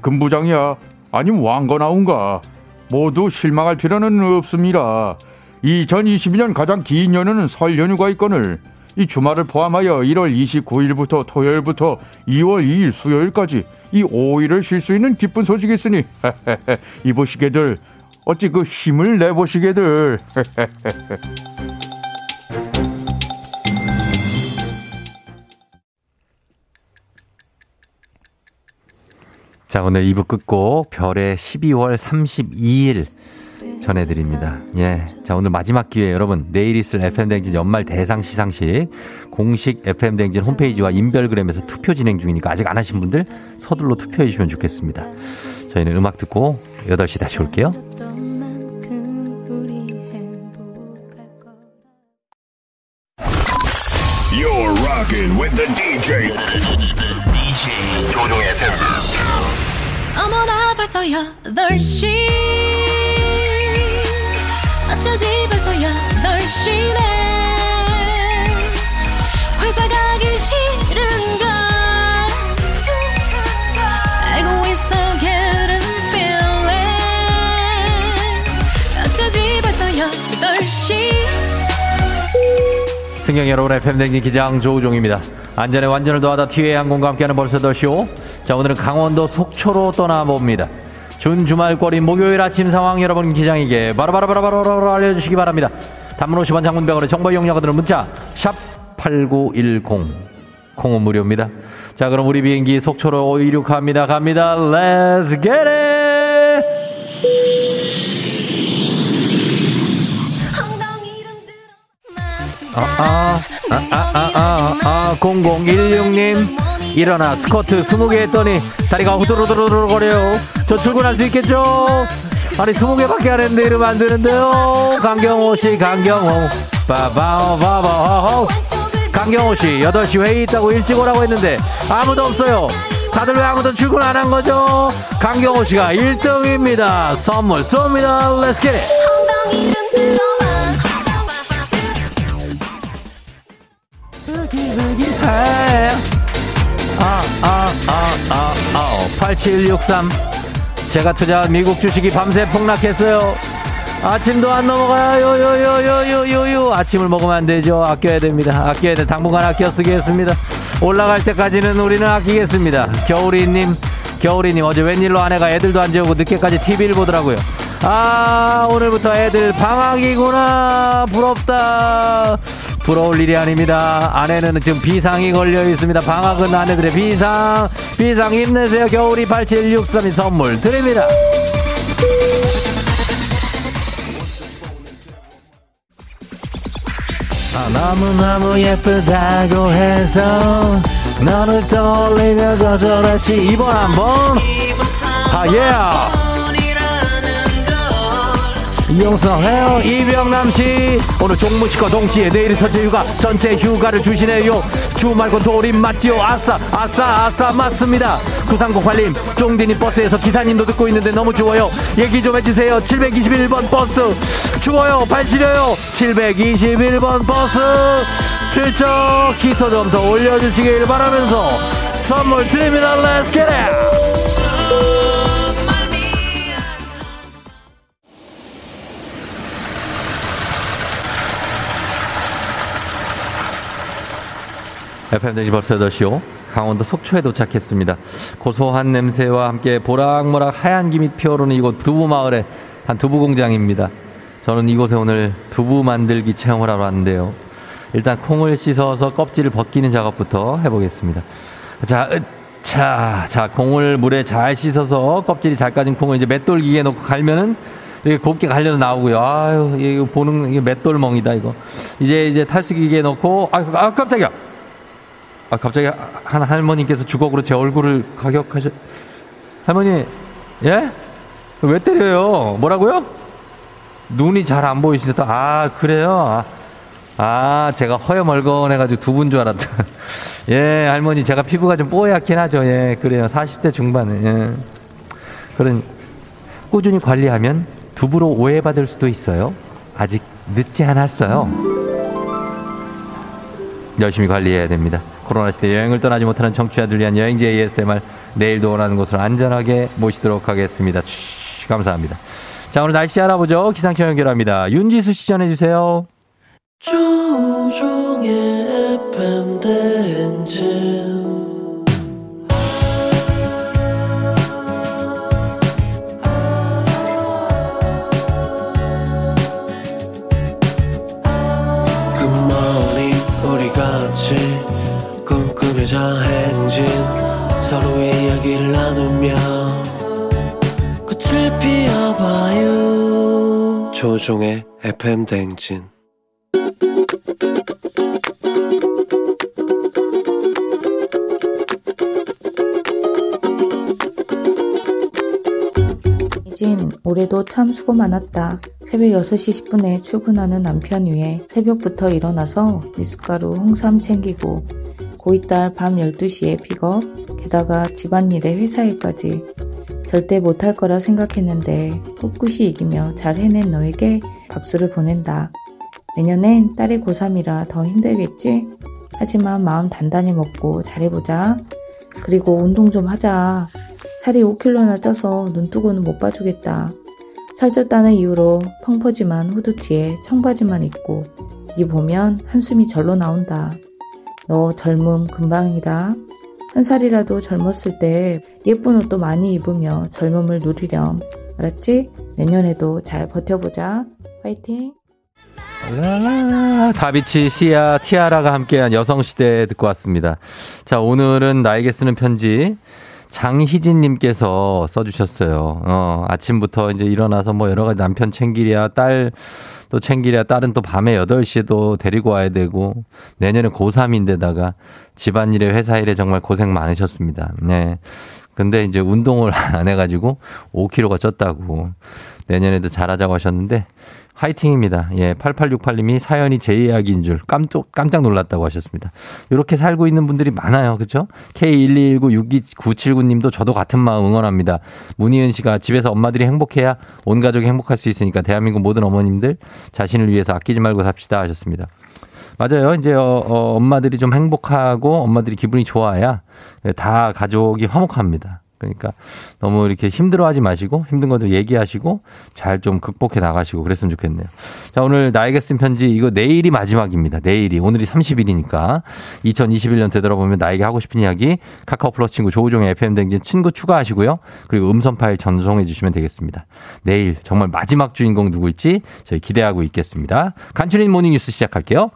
F: 금부장이야? 아니면 왕건아운가? 모두 실망할 필요는 없습니다. 2022년 가장 긴 연휴는 설 연휴가 있거늘 이 주말을 포함하여 1월 29일부터 토요일부터 2월 2일 수요일까지 이 5일을 쉴 수 있는 기쁜 소식이 있으니 이보시게들 어찌 그 힘을 내보시게들.
A: 자, 오늘 2부 끝고 별의 12월 32일 전해드립니다. 예. 자, 오늘 마지막 기회 여러분, 내일 있을 FM댕진 연말 대상 시상식 공식 FM댕진 홈페이지와 인별그램에서 투표 진행 중이니까 아직 안 하신 분들 서둘러 투표해 주시면 좋겠습니다. 저희는 음악 듣고 8시 다시 올게요. 승경 여러분의 팬댕진 기장 조우종입니다. 안전에 완전을 더하다 티웨이 항공과 함께하는 벌써 더 쇼. 자 오늘은 강원도 속초로 떠나봅니다. 준 주말거리 목요일 아침 상황 여러분 기장에게 바로바로바로바로 알려주시기 바랍니다. 단문 50원 장문병원의 정보 이용료가 드는 문자 샵 8910 콩은 무료입니다. 자 그럼 우리 비행기 속초로 이륙합니다. 갑니다. Let's get it! 아, 아, 아, 아, 아, 아, 0016님. 일어나 스쿼트 20개 했더니 다리가 후두루두루거려요. 저 출근할 수 있겠죠? 아니 20개밖에 안 했는데 이러면 안 되는데요. 강경호 씨, 강경호. 빠바바바호. 강경호 씨, 8시 회의 있다고 일찍 오라고 했는데 아무도 없어요. 다들 왜 아무도 출근 안 한 거죠? 강경호 씨가 1등입니다. 선물 쏩니다. Let's get it. 아, 아, 아, 아, 아, 8763. 제가 투자한 미국 주식이 밤새 폭락했어요. 아침도 안 넘어가요. 요, 요, 요, 요, 요, 요, 요. 아침을 먹으면 안 되죠. 아껴야 됩니다. 아껴야 돼. 당분간 아껴 쓰겠습니다. 올라갈 때까지는 우리는 아끼겠습니다. 겨울이님, 겨울이님, 어제 웬일로 아내가 애들도 안 재우고 늦게까지 TV를 보더라고요. 아, 오늘부터 애들 방학이구나. 부럽다. 부러울 일이 아닙니다. 아내는 지금 비상이 걸려 있습니다. 방학은 아내들의 비상. 비상 힘내세요. 겨울이 8763이 선물 드립니다. 아, 너무너무 예쁘다고 해서 너를 떠올리며 거절했지 이번 한번 아 예. 이용성해요 이병남씨. 오늘 종무식과 동시에 내일 첫째 휴가 전체 휴가를 주시네요. 주말권 돌림 맞지요? 아싸 아싸 아싸 맞습니다. 9308님 쫑디님 버스에서 기사님도 듣고 있는데 너무 추워요. 얘기 좀 해주세요. 721번 버스. 추워요. 발 시려요. 721번 버스. 슬쩍 히터 좀 더 올려주시길 바라면서 선물 드립니다. Let's get it FM대지 벌써 8시오. 강원도 속초에 도착했습니다. 고소한 냄새와 함께 보락모락 하얀 김이 피어오르는 이곳 두부 마을의 한 두부 공장입니다. 저는 이곳에 오늘 두부 만들기 체험을 하러 왔는데요. 일단 콩을 씻어서 껍질을 벗기는 작업부터 해보겠습니다. 자, 으, 자, 자, 콩을 물에 잘 씻어서 껍질이 잘 까진 콩을 이제 맷돌기에 넣고 갈면은 이렇게 곱게 갈려서 나오고요. 아유, 이거 보는, 이게 맷돌멍이다, 이거. 이제, 이제 탈수기기에 넣고, 아, 아, 깜짝이야! 아, 갑자기 한 할머니께서 주걱으로 제 얼굴을 가격하셔. 할머니, 예? 왜 때려요? 뭐라고요? 눈이 잘 안 보이시다. 아, 그래요? 아, 아, 제가 허여멀건해가지고 두 분 줄 알았다. 예, 할머니, 제가 피부가 좀 뽀얗긴 하죠. 예, 그래요. 40대 중반에. 예. 그런, 꾸준히 관리하면 두부로 오해받을 수도 있어요. 아직 늦지 않았어요. 열심히 관리해야 됩니다. 코로나 시대 여행을 떠나지 못하는 청취자들 위한 여행지 ASMR 내일도 원하는 곳으로 안전하게 모시도록 하겠습니다. 쉬, 감사합니다. 자 오늘 날씨 알아보죠. 기상청 연결합니다. 윤지수 씨 전해 주세요.
G: 조종의 FM 대행진 꿈꾸며자 행진 서로의 이야기를 나누며 꽃을 피워봐요 조종의 FM 대행진
H: 이진, 올해도 참 수고 많았다. 새벽 6시 10분에 출근하는 남편 위해 새벽부터 일어나서 미숫가루, 홍삼 챙기고 고이딸 밤 12시에 픽업, 게다가 집안일에 회사일까지 절대 못할 거라 생각했는데 꿋꿋이 이기며 잘 해낸 너에게 박수를 보낸다. 내년엔 딸이 고3이라 더 힘들겠지? 하지만 마음 단단히 먹고 잘해보자. 그리고 운동 좀 하자. 살이 5kg나 쪄서 눈 뜨고는 못 봐주겠다. 살쪘다는 이유로 펑퍼짐한 후드티에 청바지만 입고 네 보면 한숨이 절로 나온다. 너 젊음 금방이다. 한 살이라도 젊었을 때 예쁜 옷도 많이 입으며 젊음을 누리렴. 알았지? 내년에도 잘 버텨보자.
A: 라라 다비치, 시아, 티아라가 함께한 여성시대 듣고 왔습니다. 자, 오늘은 나에게 쓰는 편지. 장희진님께서 써주셨어요. 어, 아침부터 이제 일어나서 뭐 여러 가지 남편 챙기랴, 딸 또 챙기랴, 딸은 또 밤에 8시에도 데리고 와야 되고, 내년에 고3인데다가 집안일에 회사 일에 정말 고생 많으셨습니다. 네. 근데 이제 운동을 안 해가지고 5kg가 쪘다고. 내년에도 잘하자고 하셨는데, 화이팅입니다. 예, 8868님이 사연이 제 이야기인 줄 깜짝, 깜짝 놀랐다고 하셨습니다. 이렇게 살고 있는 분들이 많아요. 그죠? K121962979님도 저도 같은 마음 응원합니다. 문희은 씨가 집에서 엄마들이 행복해야 온 가족이 행복할 수 있으니까 대한민국 모든 어머님들 자신을 위해서 아끼지 말고 삽시다 하셨습니다. 맞아요. 이제 어, 어, 엄마들이 좀 행복하고 엄마들이 기분이 좋아야 다 가족이 화목합니다. 그러니까 너무 이렇게 힘들어하지 마시고 힘든 것도 얘기하시고 잘 좀 극복해 나가시고 그랬으면 좋겠네요. 자 오늘 나에게 쓴 편지 이거 내일이 마지막입니다. 내일이 오늘이 30일이니까 2021년 되돌아보면 나에게 하고 싶은 이야기 카카오 플러스 친구 조우종의 FM 댕진 친구 추가하시고요. 그리고 음성 파일 전송해 주시면 되겠습니다. 내일 정말 마지막 주인공 누구일지 저희 기대하고 있겠습니다. 간추린 모닝 뉴스 시작할게요.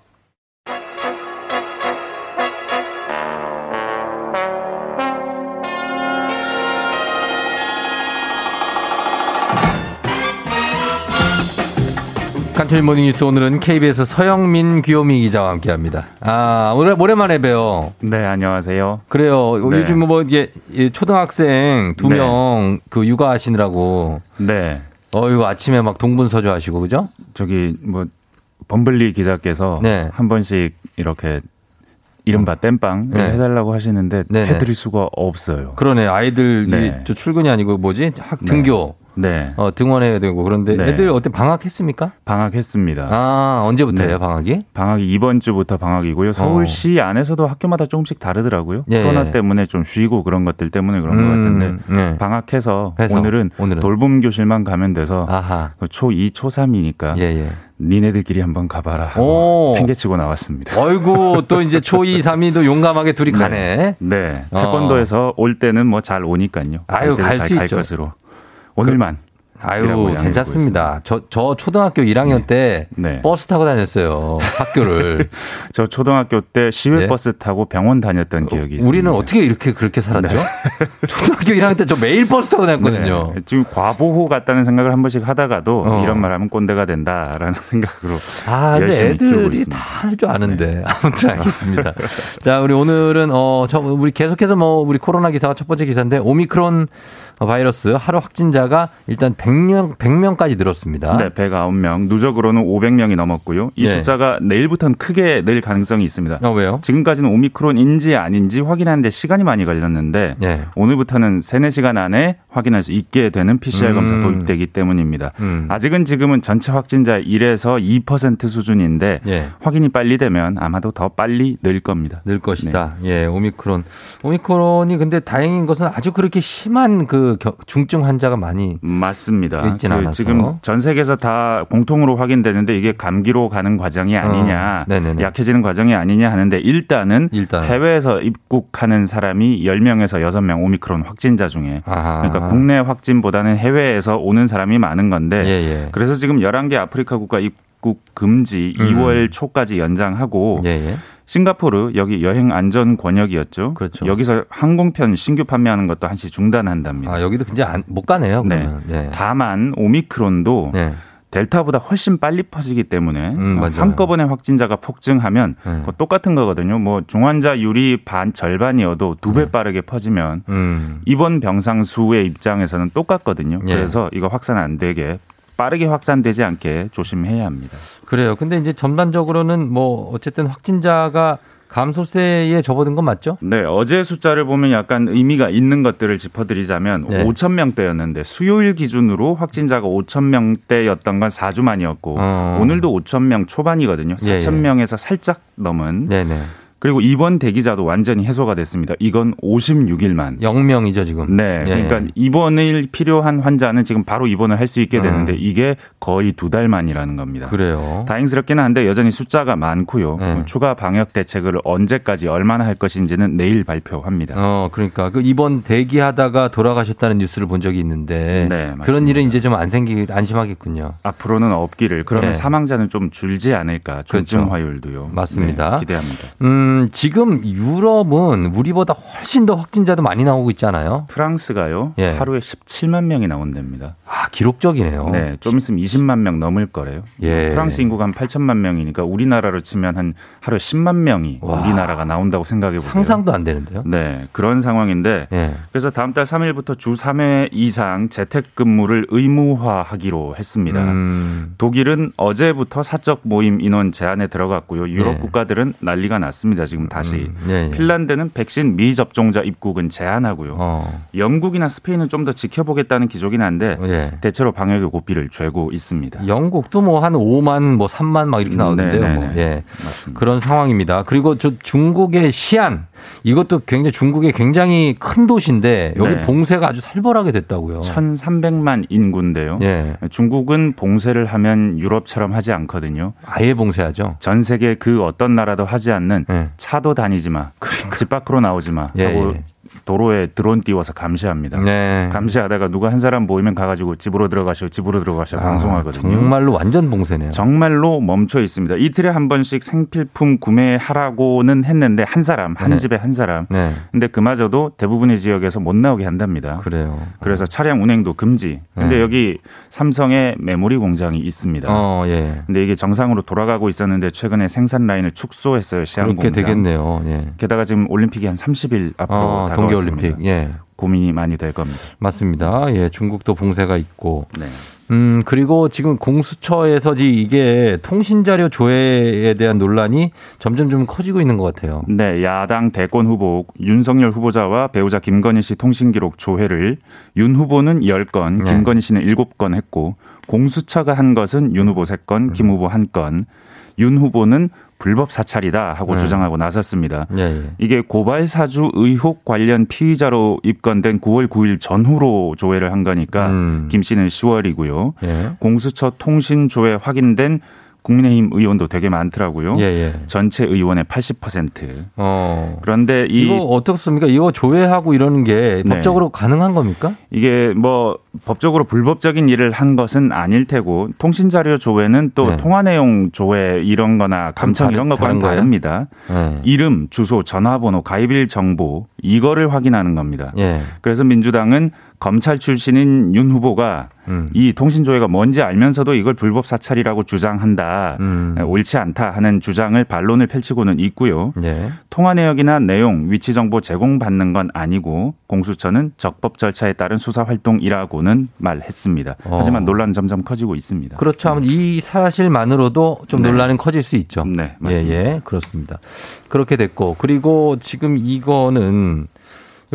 A: 간추린 모닝 뉴스 오늘은 KBS 서영민 귀요미 기자와 함께 합니다. 아, 오늘 오랜만에 봬요.
I: 네, 안녕하세요.
A: 그래요.
I: 네.
A: 요즘 뭐 이게 이 초등학생 두
I: 네.
A: 명그 육아하시느라고
I: 네.
A: 어 이거 아침에 막 동분서주 하시고 그죠?
I: 저기 뭐 범블리 기자께서
A: 네.
I: 한 번씩 이렇게 이른바 땜빵
A: 네.
I: 해달라고 하시는데
A: 네네.
I: 해드릴 수가 없어요.
A: 그러네. 아이들
I: 네.
A: 저 출근이 아니고 뭐지? 학
I: 네.
A: 등교.
I: 네.
A: 어, 등원해야 되고 그런데
I: 네.
A: 애들 어때 방학했습니까?
I: 방학했습니다.
A: 아, 언제부터예요,
I: 네.
A: 방학이?
I: 방학이 이번 주부터 방학이고요. 서울시 안에서도 학교마다 조금씩 다르더라고요.
A: 어. 예,
I: 코로나
A: 예.
I: 때문에 좀 쉬고 그런 것들 때문에 그런 것
A: 음,
I: 같은데
A: 네.
I: 방학해서
A: 해서
I: 오늘은,
A: 오늘은.
I: 돌봄 교실만 가면 돼서
A: 아하.
I: 초2, 초3이니까
A: 예, 예.
I: 니네들끼리 한번 가봐라
A: 오.
I: 하고 팽개치고 나왔습니다.
A: 어이구, 또 이제 초2, 3이도 용감하게 둘이 가네.
I: 네.
A: 어.
I: 태권도에서 올 때는 뭐 잘 오니까요.
A: 아유,
I: 갈수갈
A: 있죠.
I: 것으로. 오늘만.
A: 아유,
I: 이라고 양해해
A: 괜찮습니다. 저, 저 초등학교 1학년 때
I: 네.
A: 버스 타고 다녔어요. 학교를.
I: 저 초등학교 때 시외
A: 네.
I: 버스 타고 병원 다녔던 기억이 있습니다.
A: 우리는 어떻게 이렇게 그렇게 살았죠?
I: 네.
A: 초등학교 1학년 때 저 매일 버스 타고 다녔거든요.
I: 네. 지금 과보호 같다는 생각을 한 번씩 하다가도
A: 어.
I: 이런 말 하면 꼰대가 된다라는 생각으로
A: 아, 근데
I: 열심히
A: 애들이.
I: 다
A: 할 줄 아는데. 아무튼 알겠습니다. 자, 우리 오늘은, 어, 저, 우리 계속해서 뭐, 우리 코로나 기사가 첫 번째 기사인데, 오미크론 바이러스 하루 확진자가 일단 100명, 100명까지 늘었습니다.
I: 네, 109명. 누적으로는 500명이 넘었고요. 이
A: 네.
I: 숫자가 내일부터는 크게 늘 가능성이 있습니다.
A: 어, 왜요?
I: 지금까지는 오미크론인지 아닌지 확인하는데 시간이 많이 걸렸는데
A: 네.
I: 오늘부터는 3, 4시간 안에 확인할 수 있게 되는 PCR 검사
A: 음.
I: 도입되기 때문입니다.
A: 음.
I: 아직은 지금은 전체 확진자 1에서 2% 수준인데
A: 예.
I: 확인이 빨리 되면 아마도 더 빨리 늘 겁니다.
A: 늘 것이다. 예, 오미크론. 오미크론이 근데 다행인 것은 아주 그렇게 심한 그 겨- 중증 환자가 많이
I: 맞습니다.
A: 있진 않아서.
I: 지금 전 세계에서 다 공통으로 확인되는데 이게 감기로 가는 과정이 아니냐,
A: 어.
I: 약해지는 과정이 아니냐 하는데 일단은
A: 일단.
I: 해외에서 입국하는 사람이 10명에서 6명 오미크론 확진자 중에
A: 아하.
I: 그러니까 국내 확진보다는 해외에서 오는 사람이 많은 건데
A: 예, 예.
I: 그래서 지금 11개 아프리카 국가 입국 금지
A: 음.
I: 2월 초까지 연장하고
A: 예, 예.
I: 싱가포르 여기 여행 안전 권역이었죠.
A: 그렇죠.
I: 여기서 항공편 신규 판매하는 것도 한시 중단한답니다.
A: 아, 여기도 굉장히 안, 못 가네요.
I: 네.
A: 그러면. 네.
I: 다만 오미크론도
A: 네.
I: 델타보다 훨씬 빨리 퍼지기 때문에
A: 음.
I: 한꺼번에 확진자가 폭증하면
A: 네.
I: 그거 똑같은 거거든요. 뭐 중환자율이 반 절반이어도 두배
A: 네.
I: 빠르게 퍼지면
A: 음.
I: 입원 병상 수의 입장에서는 똑같거든요.
A: 예.
I: 그래서 이거 확산 안 되게 빠르게 확산되지 않게 조심해야 합니다.
A: 그래요. 근데 이제 전반적으로는 뭐 어쨌든 확진자가 감소세에 접어든 건 맞죠?
I: 네, 어제 숫자를 보면 약간 의미가 있는 것들을 짚어드리자면
A: 네.
I: 5천 명대였는데 수요일 기준으로 확진자가 5천 명대였던 건 4주 만이었고
A: 어.
I: 오늘도 5천 명 초반이거든요.
A: 예,
I: 4천
A: 예.
I: 명에서 살짝 넘은
A: 네네.
I: 그리고 입원 대기자도 완전히 해소가 됐습니다. 이건 56일만.
A: 0명이죠 지금.
I: 네,
A: 예.
I: 그러니까 입원을 필요한 환자는 지금 바로 입원을 할 수 있게 되는데
A: 음.
I: 이게 거의 두 달 만이라는 겁니다.
A: 그래요.
I: 다행스럽기는 한데 여전히 숫자가 많고요.
A: 네.
I: 추가 방역 대책을 언제까지 얼마나 할 것인지는 내일 발표합니다.
A: 어, 그러니까 그 입원 대기하다가 돌아가셨다는 뉴스를 본 적이 있는데
I: 네.
A: 그런 일은 이제 좀 안 생기 안심하겠군요.
I: 앞으로는 없기를 그러면
A: 네.
I: 사망자는 좀 줄지 않을까 중증
A: 그렇죠.
I: 화율도요.
A: 맞습니다.
I: 네, 기대합니다.
A: 음, 지금 유럽은 우리보다 훨씬 더 확진자도 많이 나오고 있잖아요.
I: 프랑스가요
A: 예.
I: 하루에 17만 명이 나온답니다.
A: 아, 기록적이네요.
I: 네, 좀 있으면 20만 명 넘을 거래요.
A: 예.
I: 프랑스 인구가 한 8천만 명이니까 우리나라로 치면 한 하루에 10만 명이
A: 와.
I: 우리나라가 나온다고 생각해 보세요.
A: 상상도 안 되는데요.
I: 네, 그런 상황인데
A: 예.
I: 그래서 다음 달 3일부터 주 3회 이상 재택 근무를 의무화하기로 했습니다.
A: 음,
I: 독일은 어제부터 사적 모임 인원 제한에 들어갔고요. 유럽
A: 네.
I: 국가들은 난리가 났습니다. 지금 다시.
A: 음, 예, 예.
I: 핀란드는 백신 미접종자 입국은 제한하고요.
A: 어,
I: 영국이나 스페인은 좀 더 지켜보겠다는 기조긴 한데
A: 예.
I: 대체로 방역의 고삐를 죄고 있습니다.
A: 영국도 뭐 한 5만 뭐 3만 막 이렇게 나오던데요.
I: 네, 네,
A: 뭐.
I: 네.
A: 예.
I: 맞습니다.
A: 그런 상황입니다. 그리고 저 중국의 시안 이것도 굉장히 중국의 굉장히 큰 도시인데 여기
I: 네.
A: 봉쇄가 아주 살벌하게 됐다고요.
I: 1,300만 인구인데요.
A: 예.
I: 중국은 봉쇄를 하면 유럽처럼 하지 않거든요.
A: 아예 봉쇄하죠.
I: 전 세계 그 어떤 나라도 하지 않는
A: 예.
I: 차도 다니지 마. 집 밖으로 나오지 마.
A: 예,
I: 하고
A: 예.
I: 도로에 드론 띄워서 감시합니다.
A: 네.
I: 감시하다가 누가 한 사람 보이면 가가지고 집으로 들어가시오, 집으로 들어가시오
A: 아,
I: 방송하거든요.
A: 정말로 완전 봉쇄네요.
I: 정말로 멈춰 있습니다. 이틀에 한 번씩 생필품 구매하라고는 했는데 한 사람, 한
A: 네.
I: 집에 한 사람.
A: 네.
I: 근데 그마저도 대부분의 지역에서 못 나오게 한답니다.
A: 그래요.
I: 그래서 차량 운행도 금지. 근데
A: 네.
I: 여기 삼성의 메모리 공장이 있습니다.
A: 어, 예.
I: 근데 이게 정상으로 돌아가고 있었는데 최근에 생산 라인을 축소했어요. 시한
A: 그렇게
I: 공장.
A: 되겠네요. 예.
I: 게다가 지금 올림픽이 한 30일 앞으로
A: 어,
I: 다가왔습니다.
A: 동계올림픽. 예.
I: 고민이 많이 될 겁니다.
A: 맞습니다. 예, 중국도 봉쇄가 있고.
I: 네.
A: 음, 그리고 지금 공수처에서 지 이게 통신자료 조회에 대한 논란이 점점 좀 커지고 있는 것 같아요.
I: 네, 야당 대권 후보 윤석열 후보자와 배우자 김건희 씨 통신 기록 조회를 윤 후보는 10건,
A: 네.
I: 김건희 씨는 7건 했고 공수처가 한 것은 윤 후보 3건, 김 후보 1건. 윤 후보는 불법 사찰이다 하고
A: 네.
I: 주장하고 나섰습니다.
A: 예, 예.
I: 이게 고발 사주 의혹 관련 피의자로 입건된 9월 9일 전후로 조회를 한 거니까
A: 음.
I: 김 씨는 10월이고요.
A: 예.
I: 공수처 통신 조회 확인된 국민의힘 의원도 되게 많더라고요.
A: 예, 예.
I: 전체 의원의 80%.
A: 어.
I: 그런데 이
A: 이거 어떻습니까? 이거 조회하고 이러는 게
I: 네.
A: 법적으로 가능한 겁니까?
I: 이게 뭐 법적으로 불법적인 일을 한 것은 아닐 테고 통신 자료 조회는 또
A: 네.
I: 통화 내용 조회 이런 거나 감청 이런 것과는? 다릅니다.
A: 예.
I: 이름, 주소, 전화번호, 가입일 정보 이거를 확인하는 겁니다.
A: 예.
I: 그래서 민주당은 검찰 출신인 윤 후보가
A: 음.
I: 이 통신 조회가 뭔지 알면서도 이걸 불법 사찰이라고 주장한다.
A: 음.
I: 옳지 않다 하는 주장을 반론을 펼치고는 있고요.
A: 예.
I: 통화 내역이나 내용, 위치 정보 제공받는 건 아니고 공수처는 적법 절차에 따른 수사 활동이라고는 말했습니다.
A: 어.
I: 하지만 논란은 점점 커지고 있습니다.
A: 그렇죠. 아무튼 이 사실만으로도 좀
I: 네.
A: 논란은 커질 수 있죠.
I: 네, 맞습니다.
A: 예, 예, 그렇습니다. 그렇게 됐고 그리고 지금 이거는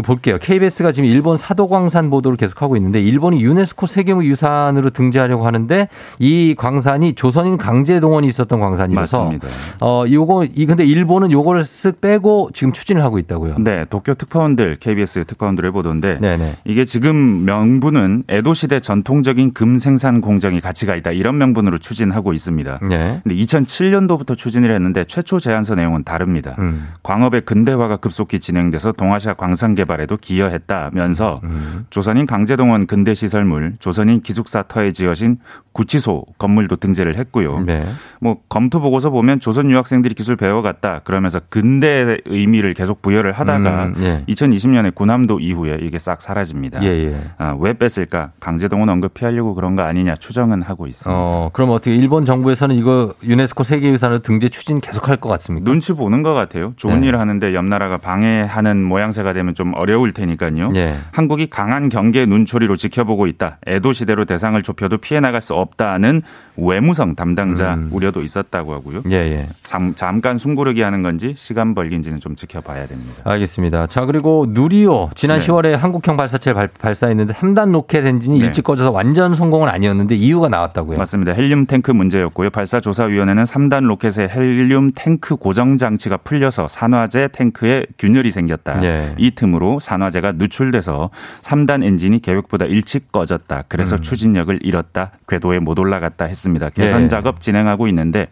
A: 볼게요. KBS가 지금 일본 사도광산 보도를 계속하고 있는데 일본이 유네스코 세계유산으로 등재하려고 하는데 이 광산이 조선인 강제 동원이 있었던 광산이라서
I: 맞습니다.
A: 어 요거 이 근데 일본은 요거를 쓱 빼고 지금 추진을 하고 있다고요.
I: 네, 도쿄 특파원들, KBS 특파원들의 보도인데
A: 네네.
I: 이게 지금 명분은 에도 시대 전통적인 금 생산 공정이 가치가 있다 이런 명분으로 추진하고 있습니다.
A: 네.
I: 근데 2007년도부터 추진을 했는데 최초 제안서 내용은 다릅니다.
A: 음.
I: 광업의 근대화가 급속히 진행돼서 동아시아 광산 개발에도 기여했다면서
A: 음.
I: 조선인 강제동원 근대 시설물, 조선인 기숙사 터에 지어진 구치소 건물도 등재를 했고요.
A: 네.
I: 뭐 검토 보고서 보면 조선 유학생들이 기술 배워갔다 그러면서 근대 의미를 계속 부여를 하다가
A: 음, 예.
I: 2020년에 군함도 이후에 이게 싹 사라집니다.
A: 예, 예.
I: 아, 왜 뺐을까? 강제동원 언급 피하려고 그런 거 아니냐 추정은 하고 있습니다.
A: 어, 그럼 어떻게 일본 정부에서는 이거 유네스코 세계유산으로 등재 추진 계속할 것 같습니까?
I: 눈치 보는 것 같아요. 좋은
A: 네.
I: 일을 하는데 옆 나라가 방해하는 모양새가 되면 좀 어려울 테니까요.
A: 예.
I: 한국이 강한 경계 눈초리로 지켜보고 있다. 에도 시대로 대상을 좁혀도 피해 나갈 수 없다는 외무성 담당자 우려도 있었다고 하고요.
A: 음. 예, 예.
I: 잠, 잠깐 숨고르기 하는 건지 시간 벌기인지는 좀 지켜봐야 됩니다.
A: 알겠습니다. 자, 그리고 누리호. 지난
I: 네.
A: 10월에 한국형 발사체를 발, 발사했는데 3단 로켓 엔진이
I: 네.
A: 일찍 꺼져서 완전 성공은 아니었는데 이유가 나왔다고요.
I: 맞습니다. 헬륨 탱크 문제였고요. 발사조사위원회는 3단 로켓의 헬륨 탱크 고정 장치가 풀려서 산화제 탱크에 균열이 생겼다.
A: 예.
I: 이 틈으로 산화제가 누출돼서 3단 엔진이 계획보다 일찍 꺼졌다. 그래서
A: 음.
I: 추진력을 잃었다. 궤도에 못 올라갔다 했습니다. 개선
A: 예.
I: 작업 진행하고 있는데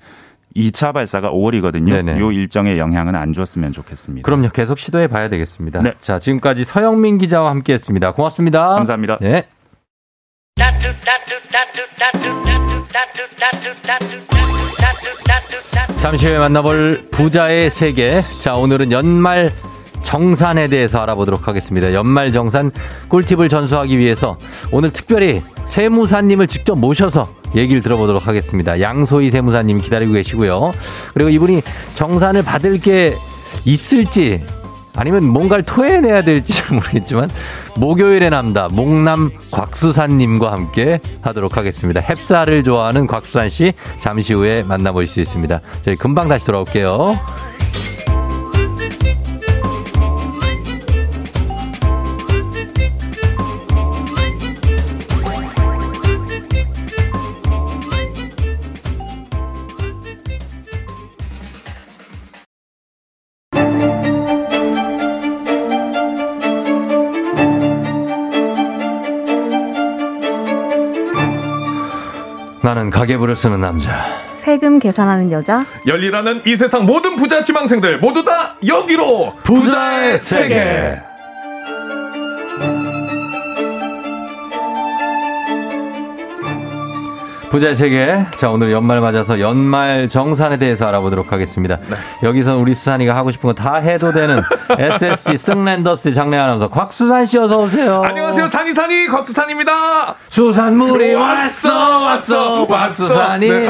I: 2차 발사가 5월이거든요.
A: 네네.
I: 요 일정에 영향은 안 줬으면 좋겠습니다.
A: 그럼요. 계속 시도해 봐야 되겠습니다.
I: 네.
A: 자, 지금까지 서영민 기자와 함께 했습니다. 고맙습니다.
I: 감사합니다.
A: 네. 잠시 후에 만나볼 부자의 세계. 자, 오늘은 연말 정산에 대해서 알아보도록 하겠습니다. 연말 정산 꿀팁을 전수하기 위해서 오늘 특별히 세무사님을 직접 모셔서 얘기를 들어보도록 하겠습니다. 양소희 세무사님 기다리고 계시고요. 그리고 이분이 정산을 받을 게 있을지 아니면 뭔가를 토해내야 될지 잘 모르겠지만 목요일의 남다 목남 곽수산님과 함께 하도록 하겠습니다. 햅쌀을 좋아하는 곽수산 씨 잠시 후에 만나볼 수 있습니다. 저희 금방 다시 돌아올게요. 나는 가계부를 쓰는 남자.
J: 세금 계산하는 여자.
K: 열일하는 이 세상 모든 부자 지망생들 모두 다 여기로
A: 부자의 세계. 부자의 세계. 자, 오늘 연말 맞아서 연말 정산에 대해서 알아보도록 하겠습니다. 여기서 우리 수산이가 하고 싶은 거 다 해도 되는 SSC 승랜더스 장례 아나운서 곽수산 씨 어서 오세요.
K: 안녕하세요 산이산이 곽수산입니다
A: 수산물이 왔어 왔어 곽수산이.
K: 네.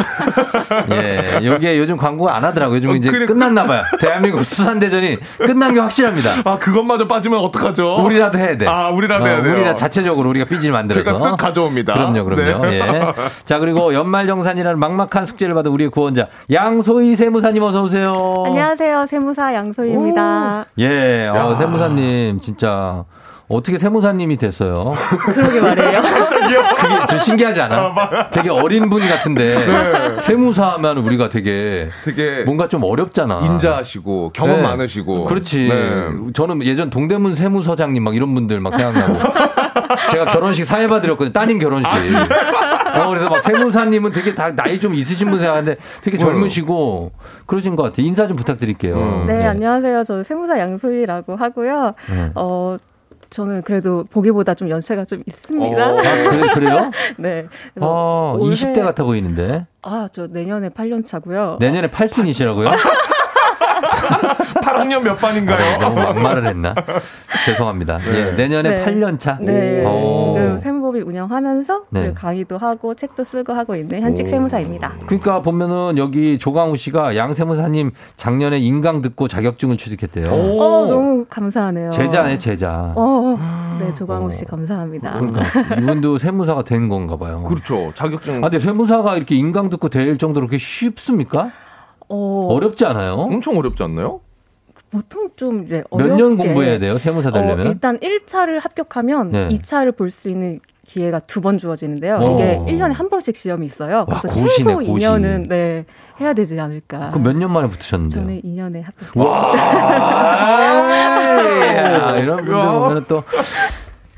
A: 예, 여기에 요즘 광고 안 하더라고요. 요즘 이제
K: 그래.
A: 끝났나 봐요. 대한민국 수산대전이 끝난 게 확실합니다.
K: 아 그것마저 빠지면 어떡하죠
A: 우리라도 해야 돼.
K: 아 우리라도
A: 어,
K: 해야 돼요
A: 우리라 자체적으로 우리가 삐지를 만들어서.
K: 제가 쓱 가져옵니다
A: 그럼요, 그럼요.
K: 네.
A: 예. 자, 그리고 연말정산이라는 막막한 숙제를 받은 우리의 구원자 양소희 세무사님 어서 오세요.
J: 안녕하세요. 세무사 양소희입니다.
A: 예, 어, 세무사님 진짜 어떻게 세무사님이 됐어요?
J: 그러게 말이에요.
A: 그게 좀 신기하지 않아? 되게 어린 분 같은데
K: 네.
A: 세무사 하면 우리가 되게
K: 되게
A: 뭔가 좀 어렵잖아.
K: 인자하시고 경험
A: 네.
K: 많으시고
A: 그렇지.
K: 네.
A: 저는 예전 동대문 세무서장님 막 이런 분들 막 생각나고. 제가 결혼식 사회 받으렸거든요. 따님 결혼식. 어, 그래서 막 세무사님은 되게 다 나이 좀 있으신 분 생각하는데 되게 젊으시고 그러신 것 같아요. 인사 좀 부탁드릴게요.
J: 네, 안녕하세요. 저 세무사 양소희라고 하고요.
A: 네.
J: 어, 저는 그래도 보기보다 좀 연세가 좀 있습니다.
A: 어, 아, 그래, 그래 요?
J: 네.
A: 어,
J: 올해-
A: 20대 같아 보이는데.
J: 아, 저 내년에 8년 차고요.
A: 내년에 8순이시라고요?
K: 8학년 몇 반인가요?
A: 아, 너무 막말을 했나? 죄송합니다. 예, 내년에
J: 네.
A: 8년 차.
J: 네.
A: 오.
J: 지금 세무법인 운영하면서
A: 네.
J: 강의도 하고 책도 쓰고 하고 있는 현직
A: 오.
J: 세무사입니다.
A: 그러니까 보면은 여기 조강우 씨가 양 세무사님 작년에 인강 듣고 자격증을 취득했대요.
J: 어, 너무 감사하네요.
A: 제자네 제자.
J: 어, 네, 조광우 씨 감사합니다.
A: 그러니까 이분도 세무사가 된 건가 봐요.
K: 그렇죠. 자격증.
A: 아, 근데 세무사가 이렇게 인강 듣고 될 정도로 그렇게 쉽습니까?
J: 어,
A: 어렵지 않아요?
K: 엄청 어렵지 않나요?
J: 보통 좀 이제
A: 몇 년 공부해야 돼요? 세무사 되려면?
J: 어, 일단 1차를 합격하면
A: 네.
J: 2차를 볼 수 있는 기회가 두 번 주어지는데요.
A: 오.
J: 이게 1년에 한 번씩 시험이 있어요.
A: 와,
J: 그래서
A: 고시네,
J: 최소
A: 고시.
J: 2년은 네, 해야 되지 않을까.
A: 그럼 몇 년 만에 붙으셨는데요?
J: 저는 2년에 합격.
A: 와, 야, 이런 분들 보면 또.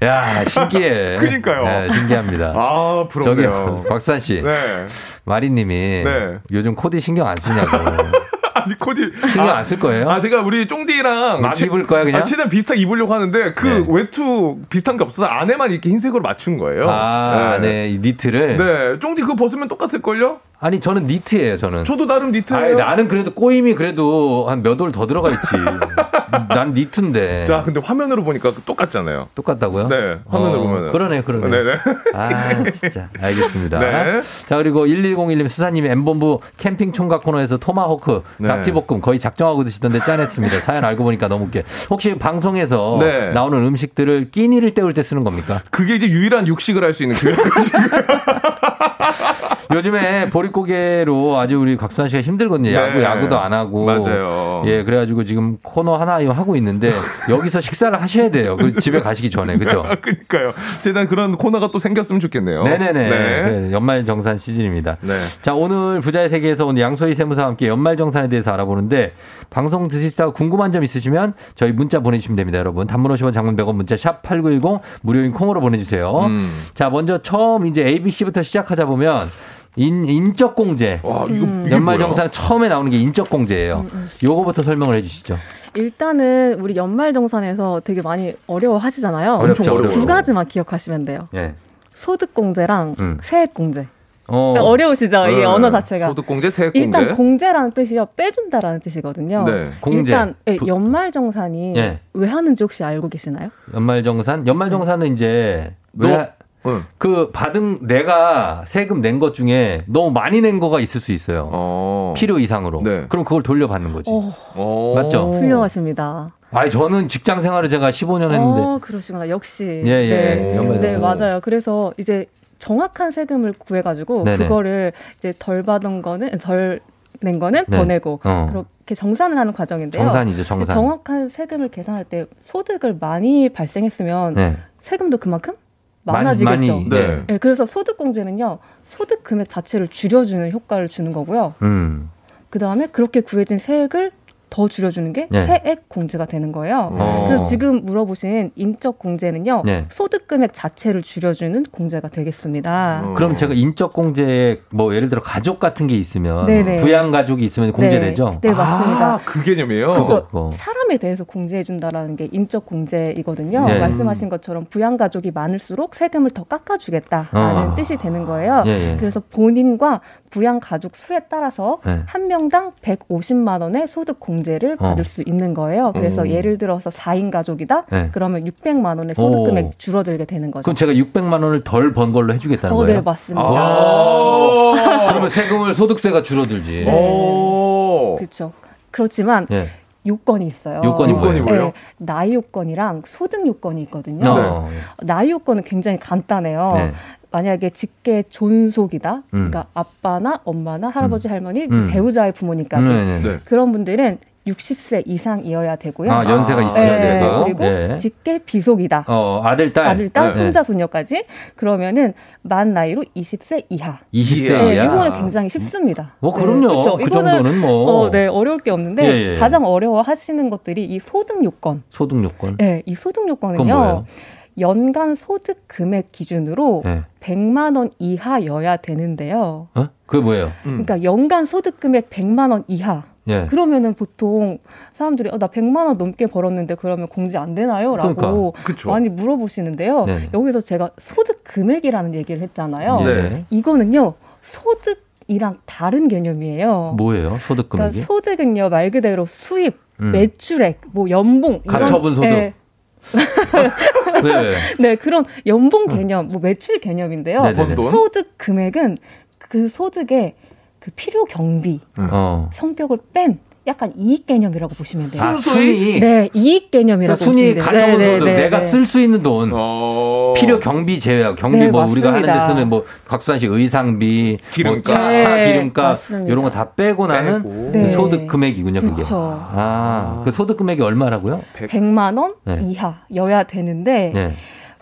A: 야, 신기해.
K: 그러니까요.
A: 네, 신기합니다.
K: 아, 부럽네요.
A: 저기, 박수환 씨.
K: 네.
A: 마리 님이
K: 네.
A: 요즘 코디 신경 안 쓰냐고.
K: 아니 코디
A: 신경 안쓸 거예요?
K: 아 제가 우리 쫑디랑
A: 막
K: 최-
A: 입을 거야, 그냥?
K: 아, 최대한 비슷하게 입으려고 하는데 그
A: 네.
K: 외투 비슷한 게 없어서 안에만 이렇게 흰색으로 맞춘 거예요.
A: 아, 네, 이 니트를.
K: 네, 쫑디 그거 벗으면 똑같을 걸요?
A: 아니 저는 니트예요, 저는.
K: 저도 나름 니트예요.
A: 아니, 나는 그래도 꼬임이 그래도 한 몇 올 더 들어가 있지. 난 니트인데.
K: 자, 근데 화면으로 보니까 똑같잖아요.
A: 똑같다고요?
K: 네, 화면으로
A: 어,
K: 보면은.
A: 그러네, 그러네.
K: 네네.
A: 아, 진짜. 알겠습니다.
K: 네.
A: 자, 그리고 1101님 수사님이 M본부 캠핑 총각 코너에서 토마호크,
K: 네.
A: 낙지볶음 거의 작정하고 드시던데 짠했습니다. 사연 알고 보니까 너무 웃겨. 혹시 방송에서
K: 네.
A: 나오는 음식들을 끼니를 때울 때 쓰는 겁니까?
K: 그게 이제 유일한 육식을 할 수 있는 그
A: 요즘에 보릿고개로 아주 우리 곽수산 씨가 힘들거든요. 야구,
K: 네.
A: 야구도 안 하고.
K: 맞아요.
A: 예, 그래가지고 지금 코너 하나 하고 있는데 여기서 식사를 하셔야 돼요. 그 집에 가시기 전에. 그죠?
K: 그러니까요. 제가 그런 코너가 또 생겼으면 좋겠네요.
A: 네네네.
K: 네.
A: 그래, 연말 정산 시즌입니다.
K: 네.
A: 자, 오늘 부자의 세계에서 오늘 양소희 세무사와 함께 연말 정산에 대해서 알아보는데 방송 드시다가 궁금한 점 있으시면 저희 문자 보내주시면 됩니다, 여러분. 단문 50원 장문 100원 문자 샵 8910 무료인 콩으로 보내주세요.
K: 음.
A: 자, 먼저 처음 이제 ABC부터 시작하자 보면 인, 인적 공제.
K: 와, 이거, 이게
A: 연말? 정산 처음에 나오는 게 인적 공제예요. 요거부터 설명을 해 주시죠.
J: 일단은 우리 연말정산에서 되게 많이 어려워하시잖아요.
A: 어렵죠,
J: 두
A: 어려워요.
J: 가지만 기억하시면 돼요.
A: 예.
J: 소득공제랑
A: 음.
J: 세액공제.
A: 어.
J: 어려우시죠?
K: 네.
J: 언어 자체가.
K: 소득공제, 세액공제.
J: 일단 공제라는 뜻이요 빼준다라는 뜻이거든요.
K: 네.
A: 공제.
J: 일단 예,
A: 부-
J: 연말정산이
A: 예.
J: 왜 하는지 혹시 알고 계시나요?
A: 연말 정산? 연말 정산은 이제 왜
K: 응.
A: 그 받은 내가 세금 낸 것 중에 너무 많이 낸 거가 있을 수 있어요.
K: 어.
A: 필요 이상으로.
K: 네.
A: 그럼 그걸 돌려받는 거지.
J: 어,
K: 어.
A: 맞죠?
J: 훌륭하십니다.
A: 아니 저는 직장 생활을 제가 15년 했는데
J: 어, 그러시구나. 역시.
A: 예, 예.
J: 네. 네. 맞아요. 그래서 이제 정확한 세금을 구해가지고
A: 네네.
J: 그거를 이제 덜 받은 거는 덜 낸 거는
A: 네.
J: 더 내고
A: 어.
J: 그렇게 정산을 하는 과정인데요.
A: 정산이죠, 정산.
J: 정확한 세금을 계산할 때 소득을 많이 발생했으면
A: 네.
J: 세금도 그만큼 많아지겠죠.
A: 많이,
K: 네.
J: 네, 그래서 소득 공제는요 소득 금액 자체를 줄여주는 효과를 주는 거고요.
A: 음.
J: 그 다음에 그렇게 구해진 세액을 더 줄여주는 게
A: 네.
J: 세액 공제가 되는 거예요.
A: 어.
J: 그래서 지금 물어보신 인적 공제는요
A: 네.
J: 소득 금액 자체를 줄여주는 공제가 되겠습니다.
K: 어.
A: 그럼 제가 인적 공제에 뭐 예를 들어 가족 같은 게 있으면
J: 네네.
A: 부양 가족이 있으면 공제되죠.
J: 네, 네, 맞습니다.
K: 아, 그 개념이에요?
A: 그거.
J: 사람에 대해서 공제해준다라는 게 인적 공제이거든요.
A: 네.
J: 말씀하신 것처럼 부양 가족이 많을수록 세금을 더 깎아주겠다라는
A: 어.
J: 뜻이 되는 거예요.
A: 예, 예.
J: 그래서 본인과 부양 가족 수에 따라서
A: 네.
J: 한 명당 150만 원의 소득 공제를
A: 어.
J: 받을 수 있는 거예요. 그래서
K: 음.
J: 예를 들어서 4인 가족이다.
A: 네.
J: 그러면 600만 원의 소득
A: 오.
J: 금액 줄어들게 되는 거죠.
A: 그럼 제가 600만 원을 덜 번 걸로 해주겠다는
J: 어,
A: 거예요?
J: 네, 맞습니다.
K: 아.
A: 그러면 세금을 소득세가 줄어들지.
J: 네.
K: 오.
J: 그렇죠. 그렇지만
A: 예.
J: 요건이 있어요.
A: 요건이? 뭐예요?
J: 네, 나이 요건이랑 소득 요건이 있거든요.
A: 어.
J: 나이 요건은 굉장히 간단해요.
A: 네.
J: 만약에 직계 존속이다.
A: 음.
J: 그러니까 아빠나 엄마나 할아버지 할머니
A: 음.
J: 배우자의 부모님까지
A: 네, 네, 네.
K: 네.
J: 그런 분들은 60세 이상이어야 되고요.
A: 아, 연세가
K: 아.
A: 있어야
J: 네,
A: 되고.
J: 그리고
A: 예.
J: 직계 비속이다.
A: 어, 아들, 딸.
J: 아들, 딸,
A: 네.
J: 손자, 손녀까지 그러면은 만 나이로 20세 이하.
A: 20세
J: 네,
A: 이하.
J: 이거는 굉장히 쉽습니다.
A: 뭐, 그럼요.
J: 네, 그쵸.
A: 그
J: 이거는
A: 정도는 뭐.
J: 어, 네, 어려울 게 없는데
A: 예, 예.
J: 가장 어려워 하시는 것들이 이 소득 요건.
A: 소득 요건.
J: 네, 이 소득 요건은요. 연간 소득 금액 기준으로
A: 네.
J: 100만 원 이하여야 되는데요.
A: 어? 그게 뭐예요?
K: 음.
J: 그러니까 연간 소득 금액 100만 원 이하.
A: 예.
J: 그러면은 보통 사람들이 어, 나 100만 원 넘게 벌었는데 그러면 공제 안 되나요? 라고
A: 그러니까.
J: 많이 물어보시는데요.
A: 네네.
J: 여기서 제가 소득 금액이라는 얘기를 했잖아요.
A: 네.
J: 이거는요. 소득 이랑 다른 개념이에요.
A: 뭐예요? 소득 금액이?
J: 그러니까 소득은요 말 그대로 수입,
A: 음.
J: 매출액, 뭐 연봉
A: 가처분 소득.
J: 네,
A: 왜, 왜?
J: 네, 그런 연봉 개념, 뭐 매출 개념인데요.
A: 음. 네네네.
K: 번 돈?
J: 소득 금액은 그 소득의 그 필요 경비
A: 어.
J: 성격을 뺀 약간 이익 개념이라고 보시면 돼요.
A: 아, 순위?
J: 네, 이익 개념이라고
A: 그러니까 순위
J: 보시면 돼요.
A: 가처분
J: 네,
A: 소득.
J: 네, 네,
A: 내가
J: 네.
A: 쓸수 있는 돈.
K: 어.
A: 필요 경비 제외하고 경비
J: 네,
A: 뭐 우리가 하는데
J: 맞습니다.
A: 쓰는 뭐 곽수산 씨 의상비,
K: 기름값.
A: 뭐 차, 차
J: 네,
A: 기름값
J: 맞습니다.
A: 이런 거 다 빼고 나는
K: 빼고.
A: 소득 금액이군요, 그게.
J: 그쵸.
A: 아, 그 소득 금액이 얼마라고요?
J: 100 만 원
A: 네.
J: 이하 여야 되는데
A: 네.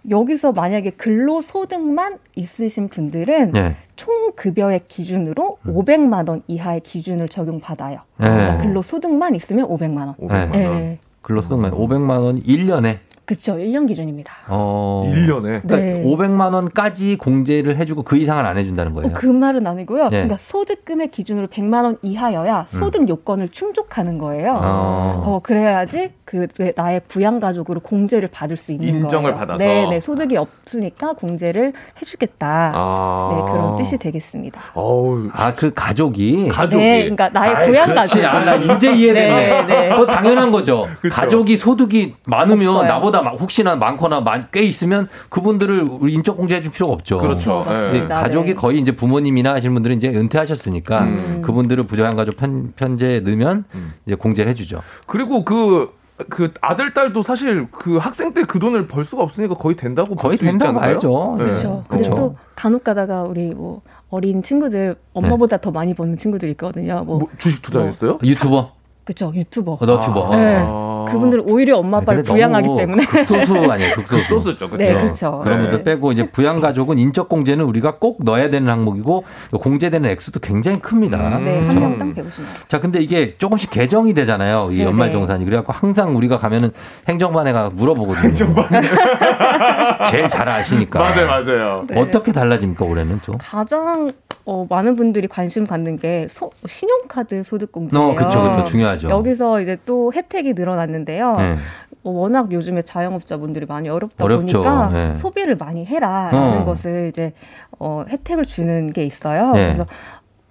J: 여기서 만약에 근로소득만 있으신 분들은
A: 네.
J: 총 급여의 기준으로 500만 원 이하의 기준을 적용받아요.
A: 네.
J: 그러니까 근로소득만 있으면 500만 원.
K: 500만 원.
J: 네.
A: 근로소득만 500만 원 1년에
J: 그렇죠. 1년 기준입니다.
A: 어.
K: 1년에.
A: 그러니까
J: 네.
A: 500만 원까지 공제를 해주고 그 이상은 안 해준다는 거예요.
J: 어, 그 말은 아니고요.
A: 예.
J: 그러니까 소득 금액 기준으로 100만 원 이하여야 소득 요건을 충족하는 거예요.
A: 어.
J: 어, 그래야지 그 나의 부양 가족으로 공제를 받을 수 있는
K: 인정을
J: 거예요.
K: 받아서.
J: 네, 네. 소득이 없으니까 공제를 해주겠다.
K: 아.
J: 네, 그런 뜻이 되겠습니다.
K: 어우.
A: 아, 그 가족이.
K: 가족이.
J: 네, 그러니까 나의
A: 아이,
J: 부양
A: 그렇지.
J: 가족.
A: 아, 나 이제 이해되네.
J: 네, 네.
A: 그거 당연한 거죠. 가족이 소득이 많으면
J: 없어요.
A: 나보다 막 혹시나 많거나 많- 꽤 있으면 그분들을 우리 인적 공제해 줄 필요가 없죠.
K: 그렇죠. 네.
A: 근데
J: 맞습니다.
A: 가족이
J: 네.
A: 거의 이제 부모님이나 하시는 분들은 이제 은퇴하셨으니까
K: 음.
A: 그분들을 부자양 가족 편, 편제에 넣으면 이제 공제를 해 주죠.
K: 그리고 그, 그 아들, 딸도 사실 그 학생 때 그 돈을 벌 수가 없으니까 거의 된다고
A: 거의
K: 볼수 있지
A: 된다고
K: 않을까요?
A: 알죠.
K: 네.
J: 그렇죠. 근데
A: 그렇죠.
J: 또 간혹 가다가 우리 뭐 어린 친구들 엄마보다 더 많이 버는 친구들 있거든요. 뭐,
K: 뭐 주식 투자했어요?
A: 유튜버,
J: 그렇죠. 유튜버.
A: 어, 너튜버.
J: 네.
K: 아.
J: 그분들은 오히려 엄마 아빠를 부양하기 때문에
A: 극소수 아니에요, 극소수.
K: 극소수죠, 그렇죠.
J: 네, 그렇죠.
A: 그런
J: 네.
A: 분들 빼고 이제 부양 가족은 인적 공제는 우리가 꼭 넣어야 되는 항목이고 공제되는 액수도 굉장히 큽니다.
J: 네, 한
A: 그렇죠?
J: 명당 150만 원.
A: 자, 근데 이게 조금씩 개정이 되잖아요. 이
J: 네네.
A: 연말 정산이. 그래갖고 항상 우리가 가면은 행정반에 가 물어보거든요. 제일 잘 아시니까.
K: 맞아요, 맞아요.
J: 네.
A: 어떻게 달라집니까, 올해는 좀?
J: 가장 어, 많은 분들이 관심 갖는 게 소- 신용카드 소득 공제예요.
A: 어, 그쵸, 그쵸. 중요하죠.
J: 여기서 이제 또 혜택이 늘어났는데요.
A: 네.
J: 어, 워낙 요즘에 자영업자분들이 많이 어렵다
A: 어렵죠.
J: 보니까
A: 네.
J: 소비를 많이 해라라는
A: 어.
J: 것을 이제 어, 혜택을 주는 게 있어요.
A: 네.
J: 그래서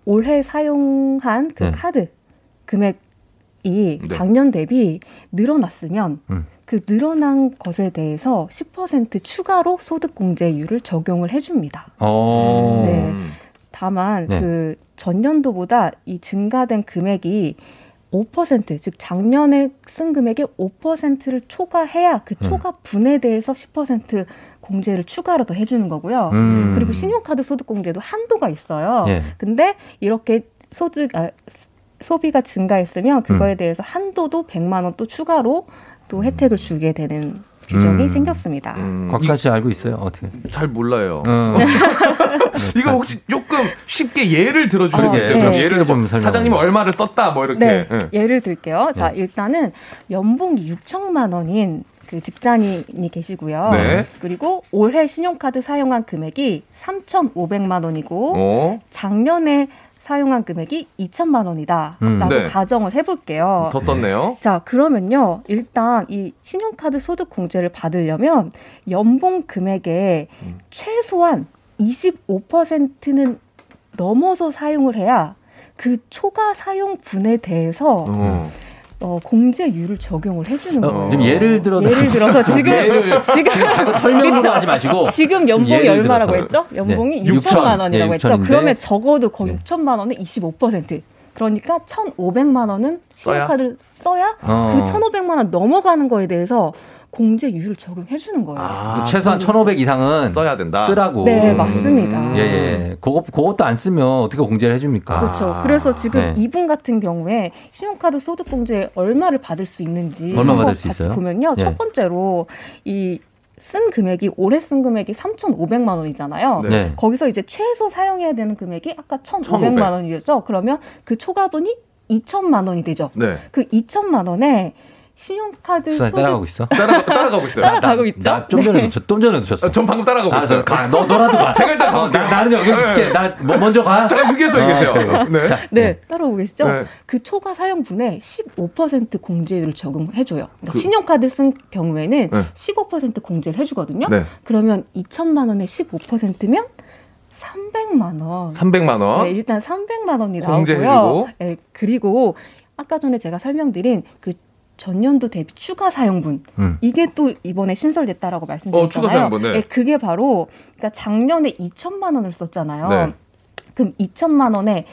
J: 올해 사용한 그
A: 네.
J: 카드 금액이
K: 네.
J: 작년 대비 늘어났으면
A: 음.
J: 그 늘어난 것에 대해서 10% 추가로 소득공제율을 적용을 해줍니다.
A: 어.
J: 네. 다만
A: 네.
J: 그 전년도보다 이 증가된 금액이 5%, 즉 작년에 쓴 금액의 5%를 초과해야 그
A: 음.
J: 초과 분에 대해서 10% 공제를 추가로 더 해주는 거고요.
A: 음.
J: 그리고 신용카드 소득 공제도 한도가 있어요.
A: 예.
J: 근데 이렇게 소득 아, 소비가 증가했으면 그거에
A: 음.
J: 대해서 한도도 100만 원 또 추가로 또 혜택을 주게 되는 규정이
A: 음.
J: 생겼습니다.
K: 음,
A: 곽사 씨 알고 있어요? 어떻게?
K: 잘 몰라요.
A: 어.
K: 이거 혹시 조금 쉽게 예를
A: 그러게,
K: 있어요? 좀좀
A: 쉽게
K: 예를
A: 좀 해주세요.
K: 얼마를 썼다 뭐 이렇게.
J: 네,
K: 예.
J: 예를 들게요. 자,
A: 네.
J: 일단은 연봉이 6천만 원인 그 직장인이 계시고요.
K: 네.
J: 그리고 올해 신용카드 사용한 금액이 3,500만 원이고
K: 어?
J: 작년에 사용한 금액이 2천만 원이다라고
K: 음, 네.
J: 가정을 해볼게요.
K: 더 썼네요.
J: 자, 그러면요. 일단 이 신용카드 소득 공제를 받으려면 연봉 금액의
K: 음.
J: 최소한 25%는 넘어서 사용을 해야 그 초과 사용분에 대해서
K: 어.
J: 어, 공제율을 적용을 해주는
A: 어,
J: 거예요.
A: 좀 예를 들어
J: 예를 들어서 지금
A: 예를
J: 지금
A: 자꾸 설명으로 하지 마시고
J: 지금 연봉이 얼마라고
A: 들어서.
J: 했죠? 연봉이
A: 네.
J: 6천만 원이라고
A: 네,
J: 했죠.
A: 6천인데.
J: 그러면 적어도 거기
A: 네.
J: 6천만 원에 25%. 그러니까 1,500만 원은
K: 써야?
J: 신용카드를 써야
A: 어.
J: 그 1,500만 원 넘어가는 거에 대해서 공제율을 적용해 주는 거예요.
K: 아,
A: 최소한 1,500 이상은
K: 써야 된다.
A: 쓰라고.
J: 네, 맞습니다.
A: 예, 예. 그거, 그것도 안 쓰면 어떻게 공제를 해 줍니까?
J: 그렇죠.
K: 아,
J: 그래서 지금
A: 네.
J: 이분 같은 경우에 신용카드 소득 공제 얼마를 받을 수 있는지
A: 얼마 받을 수
J: 같이
A: 있어요?
J: 보면요.
A: 예.
J: 첫 번째로 이 쓴 금액이 올해 쓴 금액이 3,500만 원이잖아요.
K: 네.
A: 네.
J: 거기서 이제 최소 사용해야 되는 금액이 아까 1,500만
K: 1,500.
J: 원이었죠. 그러면 그 초과분이 2천만 원이 되죠.
K: 네.
J: 그 2천만 원에 신용카드 소득
A: 따라가고 있어?
K: 따라, 따라가고 있어요.
J: 따라가고 있죠.
A: 나 좀 전에
J: 네.
A: 놓쳤, 좀 전에 놓쳤어.
K: 아, 전 방금 따라가고
A: 알았어.
K: 있어요.
A: 가. 너, 너라도 가.
K: 제가 일단
A: 어,
K: 가볼게요.
A: 나, 나는 여기 있을게. 나 뭐, 먼저 가.
K: 잠깐 휴게소에
A: 어,
K: 계세요. 네.
A: 자,
J: 네, 따라오고 계시죠?
K: 네.
J: 그 초과 사용분에 15% 공제율을 적용해줘요. 그러니까
K: 그-
J: 신용카드 쓴 경우에는
K: 네.
J: 15% 공제를 해주거든요.
K: 네.
J: 그러면 2천만 원에 15%면 300만 원.
K: 300만 원.
J: 네, 일단 300만 원이
K: 공제해주고.
J: 나오고요. 네, 그리고 아까 전에 제가 설명드린 그 전년도 대비 추가 사용분
A: 음.
J: 이게 또 이번에 신설됐다라고 말씀드렸잖아요.
K: 어, 추가 사용분, 네.
J: 그게 바로 그러니까 작년에 2천만 원을 썼잖아요.
K: 네.
J: 그럼 2천만 원에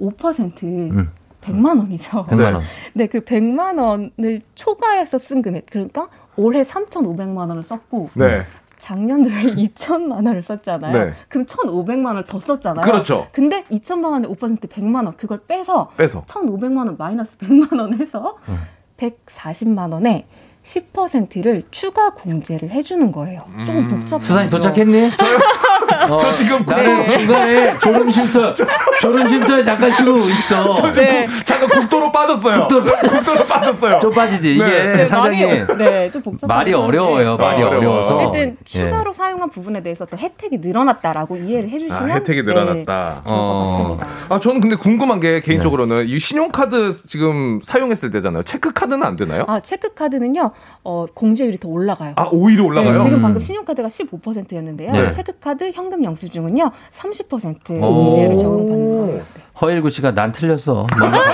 J: 5%
A: 음.
J: 100만 원이죠.
A: 100만 원.
J: 네, 그 100만 원을 초과해서 쓴 금액. 그러니까 올해 3,500만 원을 썼고
K: 네.
J: 작년도에 2천만 원을 썼잖아요.
K: 네.
J: 그럼 1,500만 원을 더 썼잖아요.
K: 그렇죠.
J: 근데 2천만 원에 5% 100만 원 그걸 빼서
K: 빼서.
J: 1,500만 원 마이너스 100만 원 해서
K: 음.
J: 140만 원에 10%를 추가 공제를 해주는 거예요. 조금 복잡해요.
A: 수산이 도착했니? 어,
K: 저 지금
A: 나는
K: 국도-
A: 중간에 졸음 쉼터, 졸음 쉼터에 잠깐 쉬고 있어.
K: 저 지금
J: 네.
K: 국- 잠깐 국도로 빠졌어요.
A: 국도-
K: 국도로 빠졌어요.
A: 좀 빠지지. 이게
K: 네.
A: 상당히
J: 많이, 네, 좀 복잡한
A: 말이 어려워요. 말이
K: 어.
A: 어려워서.
J: 어쨌든
A: 예.
J: 추가로 사용한 부분에 대해서 또 혜택이 늘어났다라고 이해를 해주시면
K: 아, 혜택이
J: 네,
K: 늘어났다.
A: 어.
K: 아, 저는 근데 궁금한 게
A: 네.
K: 개인적으로는 이 신용카드 지금 사용했을 때잖아요. 체크카드는 안 되나요?
J: 아 체크 카드는요 어, 공제율이 더 올라가요.
K: 아, 오히려 올라가요?
J: 네, 지금
A: 음.
J: 방금 신용카드가 15%였는데요.
A: 네.
J: 체크 카드 현금 영수증은요 30%
A: 오.
J: 공제율을 적용받는 거예요.
A: 허일구 씨가 난 틀렸어. 먼저 가.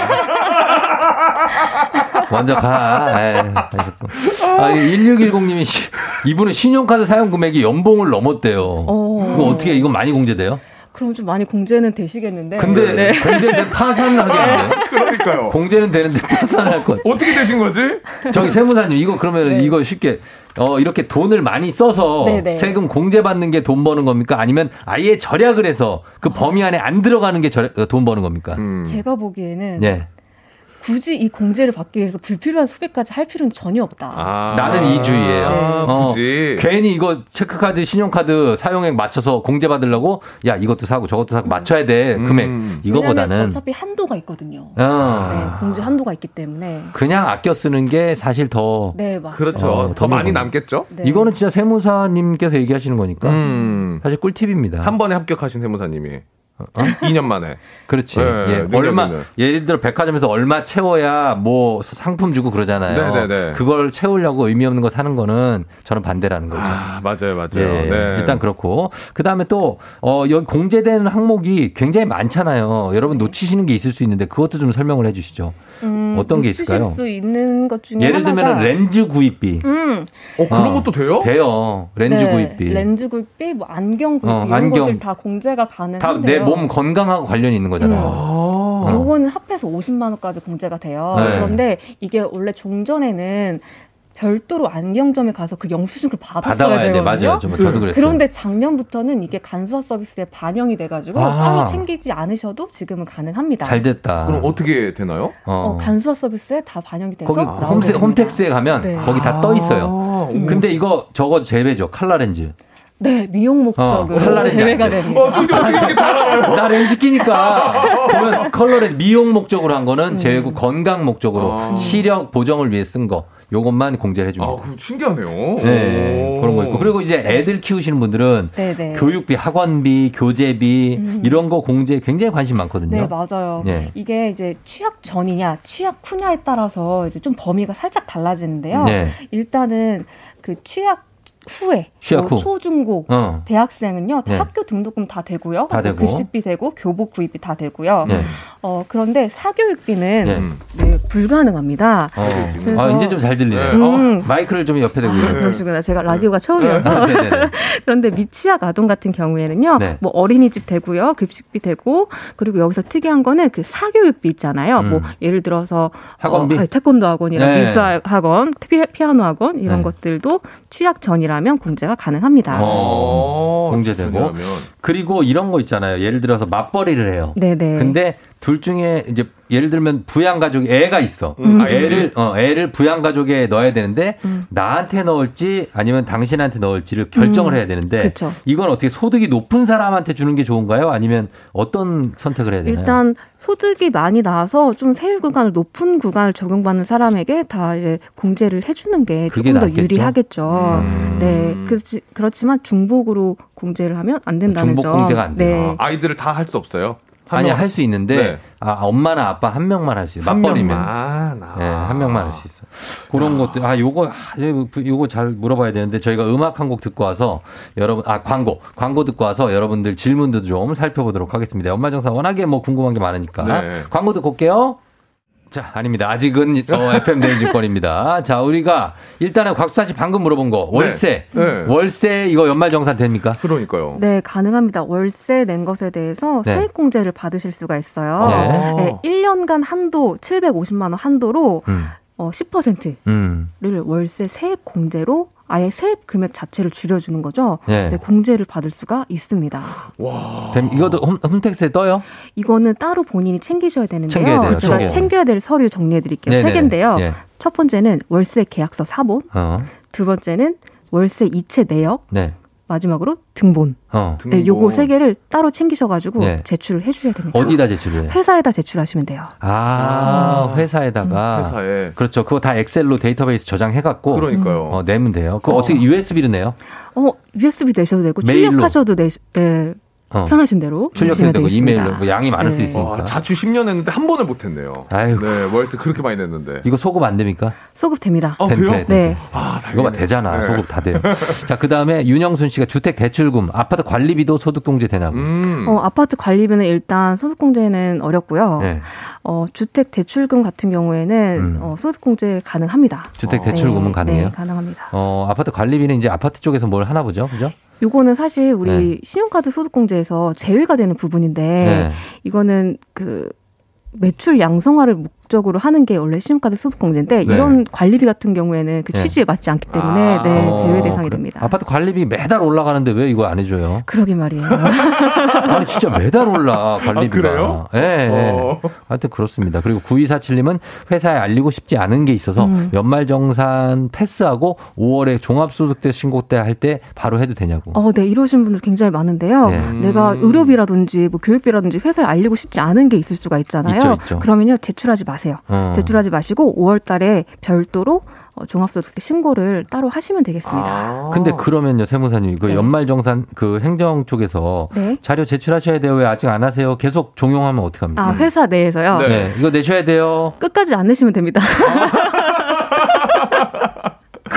A: 먼저 가. 에이, 하셨고. 아, 1610님이 이분은 신용카드 사용 금액이 연봉을 넘었대요.
J: 어.
A: 이거 어떻게 이건 많이 공제돼요?
J: 그럼 좀 많이 공제는 되시겠는데.
A: 근데
J: 네.
A: 공제는 파산을 하겠는데.
K: 그러니까요.
A: 공제는 되는데 파산할 것.
K: 어떻게 되신 거지?
A: 저기 세무사님 이거 그러면 이거 쉽게 어 이렇게 돈을 많이 써서
J: 네, 네.
A: 세금 공제 받는 게 돈 버는 겁니까? 아니면 아예 절약을 해서 그 범위 안에 안 들어가는 게 절- 어, 돈 버는 겁니까?
K: 음.
J: 제가 보기에는
A: 네.
J: 굳이 이 공제를 받기 위해서 불필요한 소비까지 할 필요는 전혀 없다.
K: 아.
A: 나는 이주의예요.
K: 아,
A: 어,
K: 굳이.
A: 괜히 이거 체크카드, 신용카드 사용액 맞춰서 공제 받으려고 야 이것도 사고 저것도 사고 맞춰야 돼 금액
K: 음.
J: 왜냐면
A: 이거보다는
J: 어차피 한도가 있거든요.
A: 어,
J: 네, 공제 한도가 있기 때문에.
A: 그냥 아껴 쓰는 게 사실 더
J: 네, 맞죠.
K: 그렇죠.
A: 어,
K: 더 많이. 남겠죠?
J: 네.
A: 이거는 진짜 세무사님께서 얘기하시는 거니까
K: 음.
A: 사실 꿀팁입니다.
K: 한 번에 합격하신 세무사님이.
A: 어?
K: 2년 만에.
A: 그렇지.
K: 네,
A: 예,
K: 능력
A: 얼마. 예를 들어 백화점에서 얼마 채워야 뭐 상품 주고 그러잖아요.
K: 네네네.
A: 그걸 채우려고 의미 없는 거 사는 거는 저는 반대라는 거죠.
K: 아, 맞아요, 맞아요.
A: 예,
K: 네.
A: 일단 그렇고 그다음에 또 어, 여기 공제되는 항목이 굉장히 많잖아요. 여러분 놓치시는 게 있을 수 있는데 그것도 좀 설명을 해 주시죠.
J: 음,
A: 어떤 게 있을까요?
J: 수 있는 것 중에
A: 예를 들면 렌즈 구입비.
J: 음,
K: 어, 그런
A: 어,
K: 것도 돼요?
A: 돼요. 렌즈
J: 네,
A: 구입비.
J: 렌즈 구입비, 뭐 안경 구입비
A: 어,
J: 이런
A: 안경.
J: 것들 다 공제가
A: 다
J: 가능한데요.
A: 내몸 건강하고 관련이 있는 거잖아요.
K: 아.
A: 어.
J: 요거는 합해서 50만 원까지 공제가 돼요.
A: 네.
J: 그런데 이게 원래 종전에는 별도로 안경점에 가서 그 영수증을 받았어야
A: 받아와야 돼.
J: 되거든요.
A: 맞아요. 좀 저도 그랬어요.
J: 그런데 작년부터는 이게 간소화 서비스에 반영이 돼가지고
A: 아.
J: 따로 챙기지 않으셔도 지금은 가능합니다.
A: 잘 됐다.
K: 그럼 어떻게 되나요?
J: 어, 간소화 서비스에 다 반영이 돼서
A: 거기 홈세. 홈택스에 가면
J: 네.
A: 거기 다 떠 있어요.
K: 아,
A: 근데 이거 저거 제외죠. 칼라 렌즈.
J: 네 미용 목적으로
A: 칼라 렌즈
J: 제외가. 됩니다.
K: 어떻게 어떻게 이렇게 잘 알아요?
A: 나 렌즈 끼니까. 그러면 컬러 렌즈 미용 목적으로 한 거는 제외고 건강 목적으로
K: 아.
A: 시력 보정을 위해 쓴 거. 요것만 공제를
K: 해
A: 해줍니다.
K: 아, 그 신기하네요.
A: 네,
K: 오.
A: 그런 거 있고. 그리고 이제 애들 키우시는 분들은
J: 네네.
A: 교육비, 학원비, 교재비
J: 음.
A: 이런 거 공제에 굉장히 관심 많거든요.
J: 네, 맞아요.
A: 네.
J: 이게 이제 취약 전이냐, 취약 후냐에 따라서 이제 좀 범위가 살짝 달라지는데요.
A: 네.
J: 일단은 그 취약 후에 뭐
A: 후.
J: 초중고
A: 어.
J: 대학생은요 다
A: 네.
J: 학교 등록금 다 되고요 다뭐
A: 되고.
J: 급식비 되고 교복 구입비 다 되고요
A: 네.
J: 어 그런데 사교육비는
A: 네.
J: 네, 불가능합니다
A: 어.
J: 그래서-
A: 아, 이제 좀 잘 들리네요.
J: 음.
A: 마이크를 좀 옆에 대고.
J: 아, 그러시구나. 제가 라디오가 처음이어서.
A: 아.
J: 그런데 미취학 아동 같은 경우에는요,
A: 네.
J: 뭐 어린이집 되고요, 급식비 되고, 그리고 여기서 특이한 거는 그 사교육비 있잖아요.
A: 음.
J: 뭐 예를 들어서
A: 학원비?
J: 어, 태권도 학원이나
A: 네.
J: 미술 학원, 피, 피아노 학원 이런
A: 네.
J: 것들도 취약 전이라면 공제가 가능합니다.
A: 어, 공제되고.
K: 전이라면.
A: 그리고 이런 거 있잖아요. 예를 들어서 맞벌이를 해요.
J: 네네.
A: 근데 둘 중에 이제 예를 들면 부양 가족이 애가 있어.
K: 음,
A: 애를 어 애를 부양 가족에 넣어야 되는데
J: 음.
A: 나한테 넣을지 아니면 당신한테 넣을지를 결정을
J: 음,
A: 해야 되는데
J: 그쵸.
A: 이건 어떻게 소득이 높은 사람한테 주는 게 좋은가요? 아니면 어떤 선택을 해야 되나요?
J: 일단 소득이 많이 나와서 좀 세율 구간을 높은 구간을 적용받는 사람에게 다 이제 공제를 해주는 게
A: 그게
J: 조금 더
A: 낫겠죠?
J: 유리하겠죠.
A: 음.
J: 네, 그렇지 그렇지만 중복으로 공제를 하면 안 된다는
A: 중복
J: 점.
A: 공제가 안 돼요.
J: 네.
K: 아이들을 다 할 수 없어요. 한
A: 아니
K: 명-
A: 할수 있는데
K: 네.
A: 아 엄마나 아빠 한 명만 할 수 있어.
K: 한
A: 맞벌이면.
K: 명만. 아.
A: 네, 한 명만 할 수 있어. 그런 것들, 아, 요거, 아, 요거 잘 물어봐야 되는데, 저희가 음악 한 곡 듣고 와서, 여러분, 아, 광고, 광고 듣고 와서 여러분들 질문도 좀 살펴보도록 하겠습니다. 연말정산 워낙에 뭐 궁금한 게 많으니까.
K: 네.
A: 광고 듣고 올게요. 자, 아닙니다. 아직은 어, FM 대행주권입니다. 자, 우리가 일단은 곽수사 씨 방금 물어본 거, 월세.
K: 네.
A: 월세 이거 연말 정산 됩니까?
K: 그러니까요.
J: 네, 가능합니다. 월세 낸 것에 대해서
A: 네.
J: 세액 공제를 받으실 수가 있어요.
A: 네.
J: 네, 1년간 한도 750만 원 한도로
A: 음,
J: 어, 10%를
A: 음.
J: 월세 세액 공제로 아예 세액 금액 자체를 줄여주는 거죠.
A: 네.
J: 네, 공제를 받을 수가 있습니다.
A: 됨- 이것도 홈, 홈택스에 떠요?
J: 이거는 따로 본인이 챙기셔야 되는데요.
A: 챙겨야 돼요,
J: 제가
A: 챙겨야
J: 챙겨야 될 서류 정리해 드릴게요. 세. 개인데요.
A: 예.
J: 첫 번째는 월세 계약서 사본,
A: 어,
J: 두 번째는 월세 이체 내역,
A: 네.
J: 마지막으로 등본.
A: 어.
J: 네, 요거 세 개를 따로 챙기셔가지고
A: 네.
J: 제출을 해주셔야 됩니다.
A: 어디다 제출을 해?
J: 회사에다 제출하시면 돼요.
A: 아, 회사에다가.
K: 회사에.
A: 그렇죠. 그거 다 엑셀로 데이터베이스 저장해갖고.
K: 그러니까요.
A: 어, 내면 돼요. 그거 어 떻게 USB로 내요?
J: 어, USB 내셔도 되고
A: 메일로.
J: 출력하셔도 되, 예,
A: 어.
J: 편하신 대로
A: 출력해도 되고. 이메일로 뭐 양이 많을 수
J: 네.
A: 있으니까.
K: 와, 자취 10년 했는데 한 번을 못 했네요.
A: 아유.
K: 네, 월세 그렇게 많이 냈는데.
A: 이거 소급 안 됩니까?
J: 소급 됩니다.
K: 아,
A: 된-
K: 돼요?
J: 네.
K: 아,
A: 이거 봐
K: 다행이네.
A: 되잖아.
K: 네.
A: 소급 다 돼요. 자, 그 다음에 윤영순 씨가 주택 대출금, 아파트 관리비도 소득 공제 되냐고.
K: 음.
J: 어, 아파트 관리비는 일단 소득 공제는 어렵고요.
A: 네.
J: 어, 주택 대출금 같은 경우에는
A: 음.
J: 어, 소득 공제 가능합니다.
A: 주택 대출금은
J: 네,
A: 가능해요?
J: 네, 가능합니다.
A: 어, 아파트 관리비는 이제 아파트 쪽에서 뭘 하나 보죠. 그죠?
J: 요거는 사실 우리
A: 네.
J: 신용카드 소득공제에서 제외가 되는 부분인데
A: 네.
J: 이거는 그 매출 양성화를 목 적으로 하는 게 원래 신용카드 소득공제인데
A: 네.
J: 이런 관리비 같은 경우에는 그
A: 네.
J: 취지에 맞지 않기 때문에
K: 아.
J: 네, 제외
A: 어,
J: 대상이
A: 그래.
J: 됩니다.
A: 아파트 관리비 매달 올라가는데 왜 이거 안 해줘요?
J: 그러게 말이에요.
A: 아니, 진짜 매달 올라, 관리비가.
K: 아, 그래요?
A: 예, 예.
K: 어.
A: 하여튼 그렇습니다. 그리고 9247님은 회사에 알리고 싶지 않은 게 있어서
J: 음.
A: 연말 정산 패스하고 5월에 종합소득세 신고 때 할 때 바로 해도 되냐고.
J: 어, 네, 이러신 분들 굉장히 많은데요.
A: 네.
J: 내가 의료비라든지 뭐 교육비라든지 회사에 알리고 싶지 않은 게 있을 수가 있잖아요.
A: 있죠, 있죠.
J: 그러면요, 제출하지 마세요.
A: 어.
J: 제출하지 마시고 5월 달에 별도로 어, 종합소득세 신고를 따로 하시면 되겠습니다.
K: 아.
A: 근데 그러면요, 세무사님, 그
J: 네.
A: 연말정산 그 행정 쪽에서
J: 네.
A: 자료 제출하셔야 돼요. 왜 아직 안 하세요? 계속 종용하면 어떡합니까?
J: 아, 회사 내에서요?
K: 네.
A: 네, 이거 내셔야 돼요.
J: 끝까지 안 내시면 됩니다.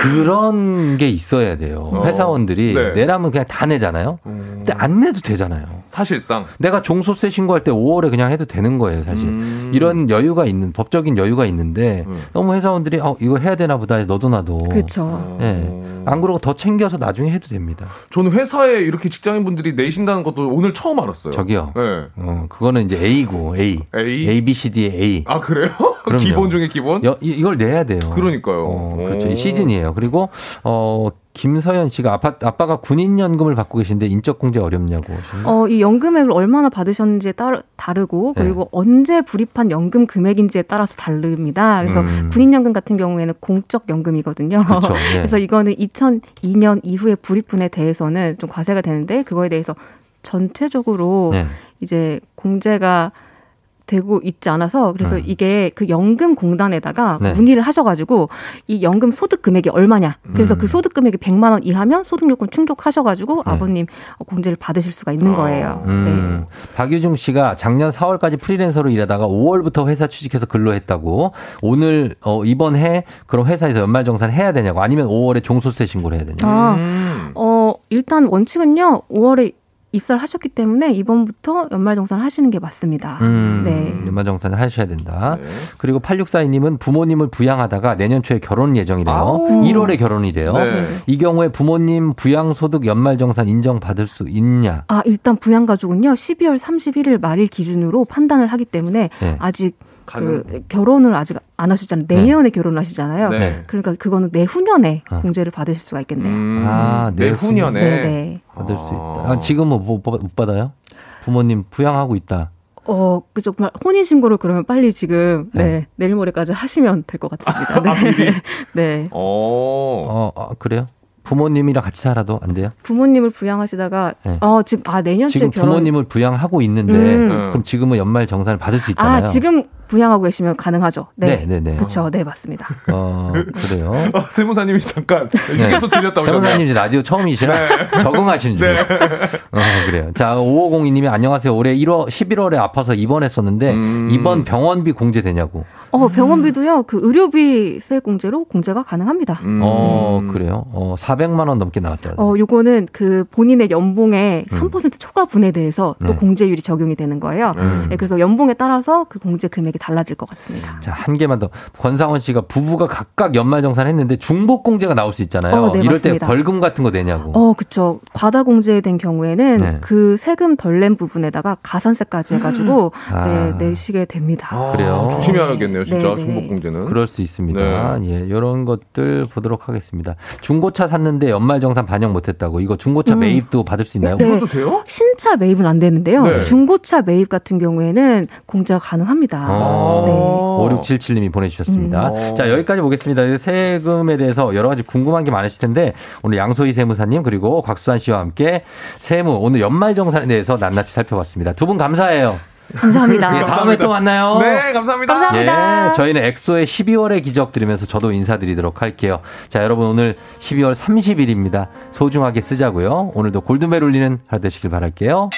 A: 그런 게 있어야 돼요.
K: 어.
A: 회사원들이
K: 네.
A: 내라면 그냥 다 내잖아요.
K: 음.
A: 근데 안 내도 되잖아요.
K: 사실상
A: 내가 종소세 신고할 때 5월에 그냥 해도 되는 거예요, 사실.
K: 음.
A: 이런 여유가 있는 법적인 여유가 있는데
K: 음.
A: 너무 회사원들이 어 이거 해야 되나 보다 너도 나도.
J: 그렇죠.
A: 예. 안 그러고 더 챙겨서 나중에 해도 됩니다.
K: 저는 회사에 이렇게 직장인분들이 내신다는 것도 오늘 처음 알았어요.
A: 저기요.
K: 네.
A: 어, 그거는 이제 A고 A.
K: A?
A: A B C D의 A.
K: 아 그래요?
A: 그럼요.
K: 기본 중에 기본?
A: 여- 이- 이걸 내야 돼요.
K: 그러니까요.
A: 어, 그렇죠. 시즌이에요. 그리고 어 김서연 씨가 아빠 아빠가 군인연금을 받고 계신데 인적 공제 어렵냐고.
J: 어, 이 연금액을 얼마나 받으셨는지에 따라 다르고
A: 네.
J: 그리고 언제 불입한 연금 금액인지에 따라서 다릅니다. 그래서
A: 음.
J: 군인연금 같은 경우에는 공적 연금이거든요.
A: 그렇죠. 예.
J: 그래서 이거는 2002년 이후의 불입분에 대해서는 좀 과세가 되는데 그거에 대해서 전체적으로
A: 네.
J: 이제 공제가 되고 있지 않아서 그래서
A: 음.
J: 이게 그 연금 공단에다가
A: 네.
J: 문의를 하셔가지고 이 연금 소득 금액이 얼마냐 그래서
A: 음.
J: 그 소득 금액이 100만 원 이하면 소득 요건 충족하셔가지고
A: 네.
J: 아버님 공제를 받으실 수가 있는 거예요. 네.
A: 음, 박유중 씨가 작년 4월까지 프리랜서로 일하다가 5월부터 회사 취직해서 근로했다고 오늘 어, 이번 해 그럼 회사에서 연말정산 해야 되냐고 아니면 5월에 종소세 신고를 해야 되냐고.
J: 아,
K: 음.
J: 어 일단 원칙은요 5월에 입사를 하셨기 때문에 이번부터 연말정산 하시는 게 맞습니다.
A: 음,
J: 네.
A: 연말정산 하셔야 된다.
K: 네.
A: 그리고 8642님은 부모님을 부양하다가 내년 초에 결혼 예정이래요.
K: 아우.
A: 1월에 결혼이래요.
K: 네.
A: 이 경우에 부모님 부양소득 연말정산 인정받을 수 있냐?
J: 아 일단 부양가족은요 12월 31일 말일 기준으로 판단을 하기 때문에
A: 네.
J: 아직
K: 가능.
J: 그 결혼을 아직 안 하셨잖아요. 내년에 결혼을 하시잖아요.
K: 네.
J: 그러니까 그거는 내후년에
A: 어.
J: 공제를 받으실 수가 있겠네요.
K: 음,
A: 아,
K: 내후년에
J: 네, 네.
A: 받을 수 있다.
K: 아.
A: 아, 지금은 못, 못 받아요? 부모님 부양하고 있다.
J: 어, 그 정말 혼인 신고를 그러면 빨리 지금 네,
A: 네.
J: 내일 모레까지 하시면 될 것 같습니다. 네.
K: 아?
J: 네.
K: 어.
A: 어, 어, 그래요? 부모님이랑 같이 살아도 안 돼요?
J: 부모님을 부양하시다가
A: 네.
J: 어 지금 아 내년
A: 지금
J: 결혼
A: 부모님을 부양하고 있는데
J: 음.
A: 그럼 지금은 연말 정산을 받을 수 있잖아요.
J: 아 지금 부양하고 계시면 가능하죠. 네.
A: 네, 네, 네.
J: 그렇죠. 네, 맞습니다.
A: 어, 그래요.
K: 아, 세무사님이 잠깐
A: 네.
K: 휴게소 들렸다 오셨네요.
A: 세무사님 이제 라디오 처음이시라 적응하시는 중. 어, 그래요. 자, 5502님이 안녕하세요. 올해 1월 11월에 아파서 입원했었는데
K: 음.
A: 입원 병원비 공제되냐고.
J: 어 병원비도요. 그 의료비 세액 공제로 공제가 가능합니다.
K: 음.
A: 어, 그래요. 어, 400만 원 넘게 나왔다.
J: 어, 요거는 그 본인의 연봉의
A: 음.
J: 3% 초과분에 대해서 또
A: 네.
J: 공제율이 적용이 되는 거예요.
K: 음.
J: 네, 그래서 연봉에 따라서 그 공제 금액이 달라질 것 같습니다.
A: 자, 한 개만 더. 권상원 씨가 부부가 각각 연말 정산 했는데 중복 공제가 나올 수 있잖아요.
J: 어, 네,
A: 이럴
J: 맞습니다.
A: 때 벌금 같은 거 내냐고.
J: 어, 그쵸. 과다 공제된 경우에는
A: 네.
J: 그 세금 덜 낸 부분에다가 가산세까지 해 가지고
A: 아.
J: 네, 내시게 됩니다.
K: 아,
A: 그래요?
K: 조심해야겠네요. 진짜
J: 네, 네.
K: 중복공제는.
A: 그럴 수 있습니다. 예, 이런 것들 보도록 하겠습니다. 중고차 샀는데 연말정산 반영 못했다고 이거 중고차
J: 음.
A: 매입도 받을 수 있나요?
J: 네.
K: 돼요?
J: 신차 매입은 안 되는데요.
A: 네.
J: 중고차 매입 같은 경우에는 공제가 가능합니다.
A: 어,
J: 네.
A: 5677님이 보내주셨습니다.
J: 음.
A: 자, 여기까지 보겠습니다. 세금에 대해서 여러 가지 궁금한 게 많으실 텐데, 오늘 양소희 세무사님, 그리고 곽수환 씨와 함께 세무, 오늘 연말정산에 대해서 낱낱이 살펴봤습니다. 두 분 감사해요.
J: 감사합니다.
A: 예, 다음에 또 만나요.
K: 네, 감사합니다.
A: 예, 저희는 엑소의 12월의 기적 들으면서 저도 인사드리도록 할게요. 자, 여러분 오늘 12월 30일입니다. 소중하게 쓰자고요. 오늘도 골든벨 울리는 하루 되시길 바랄게요.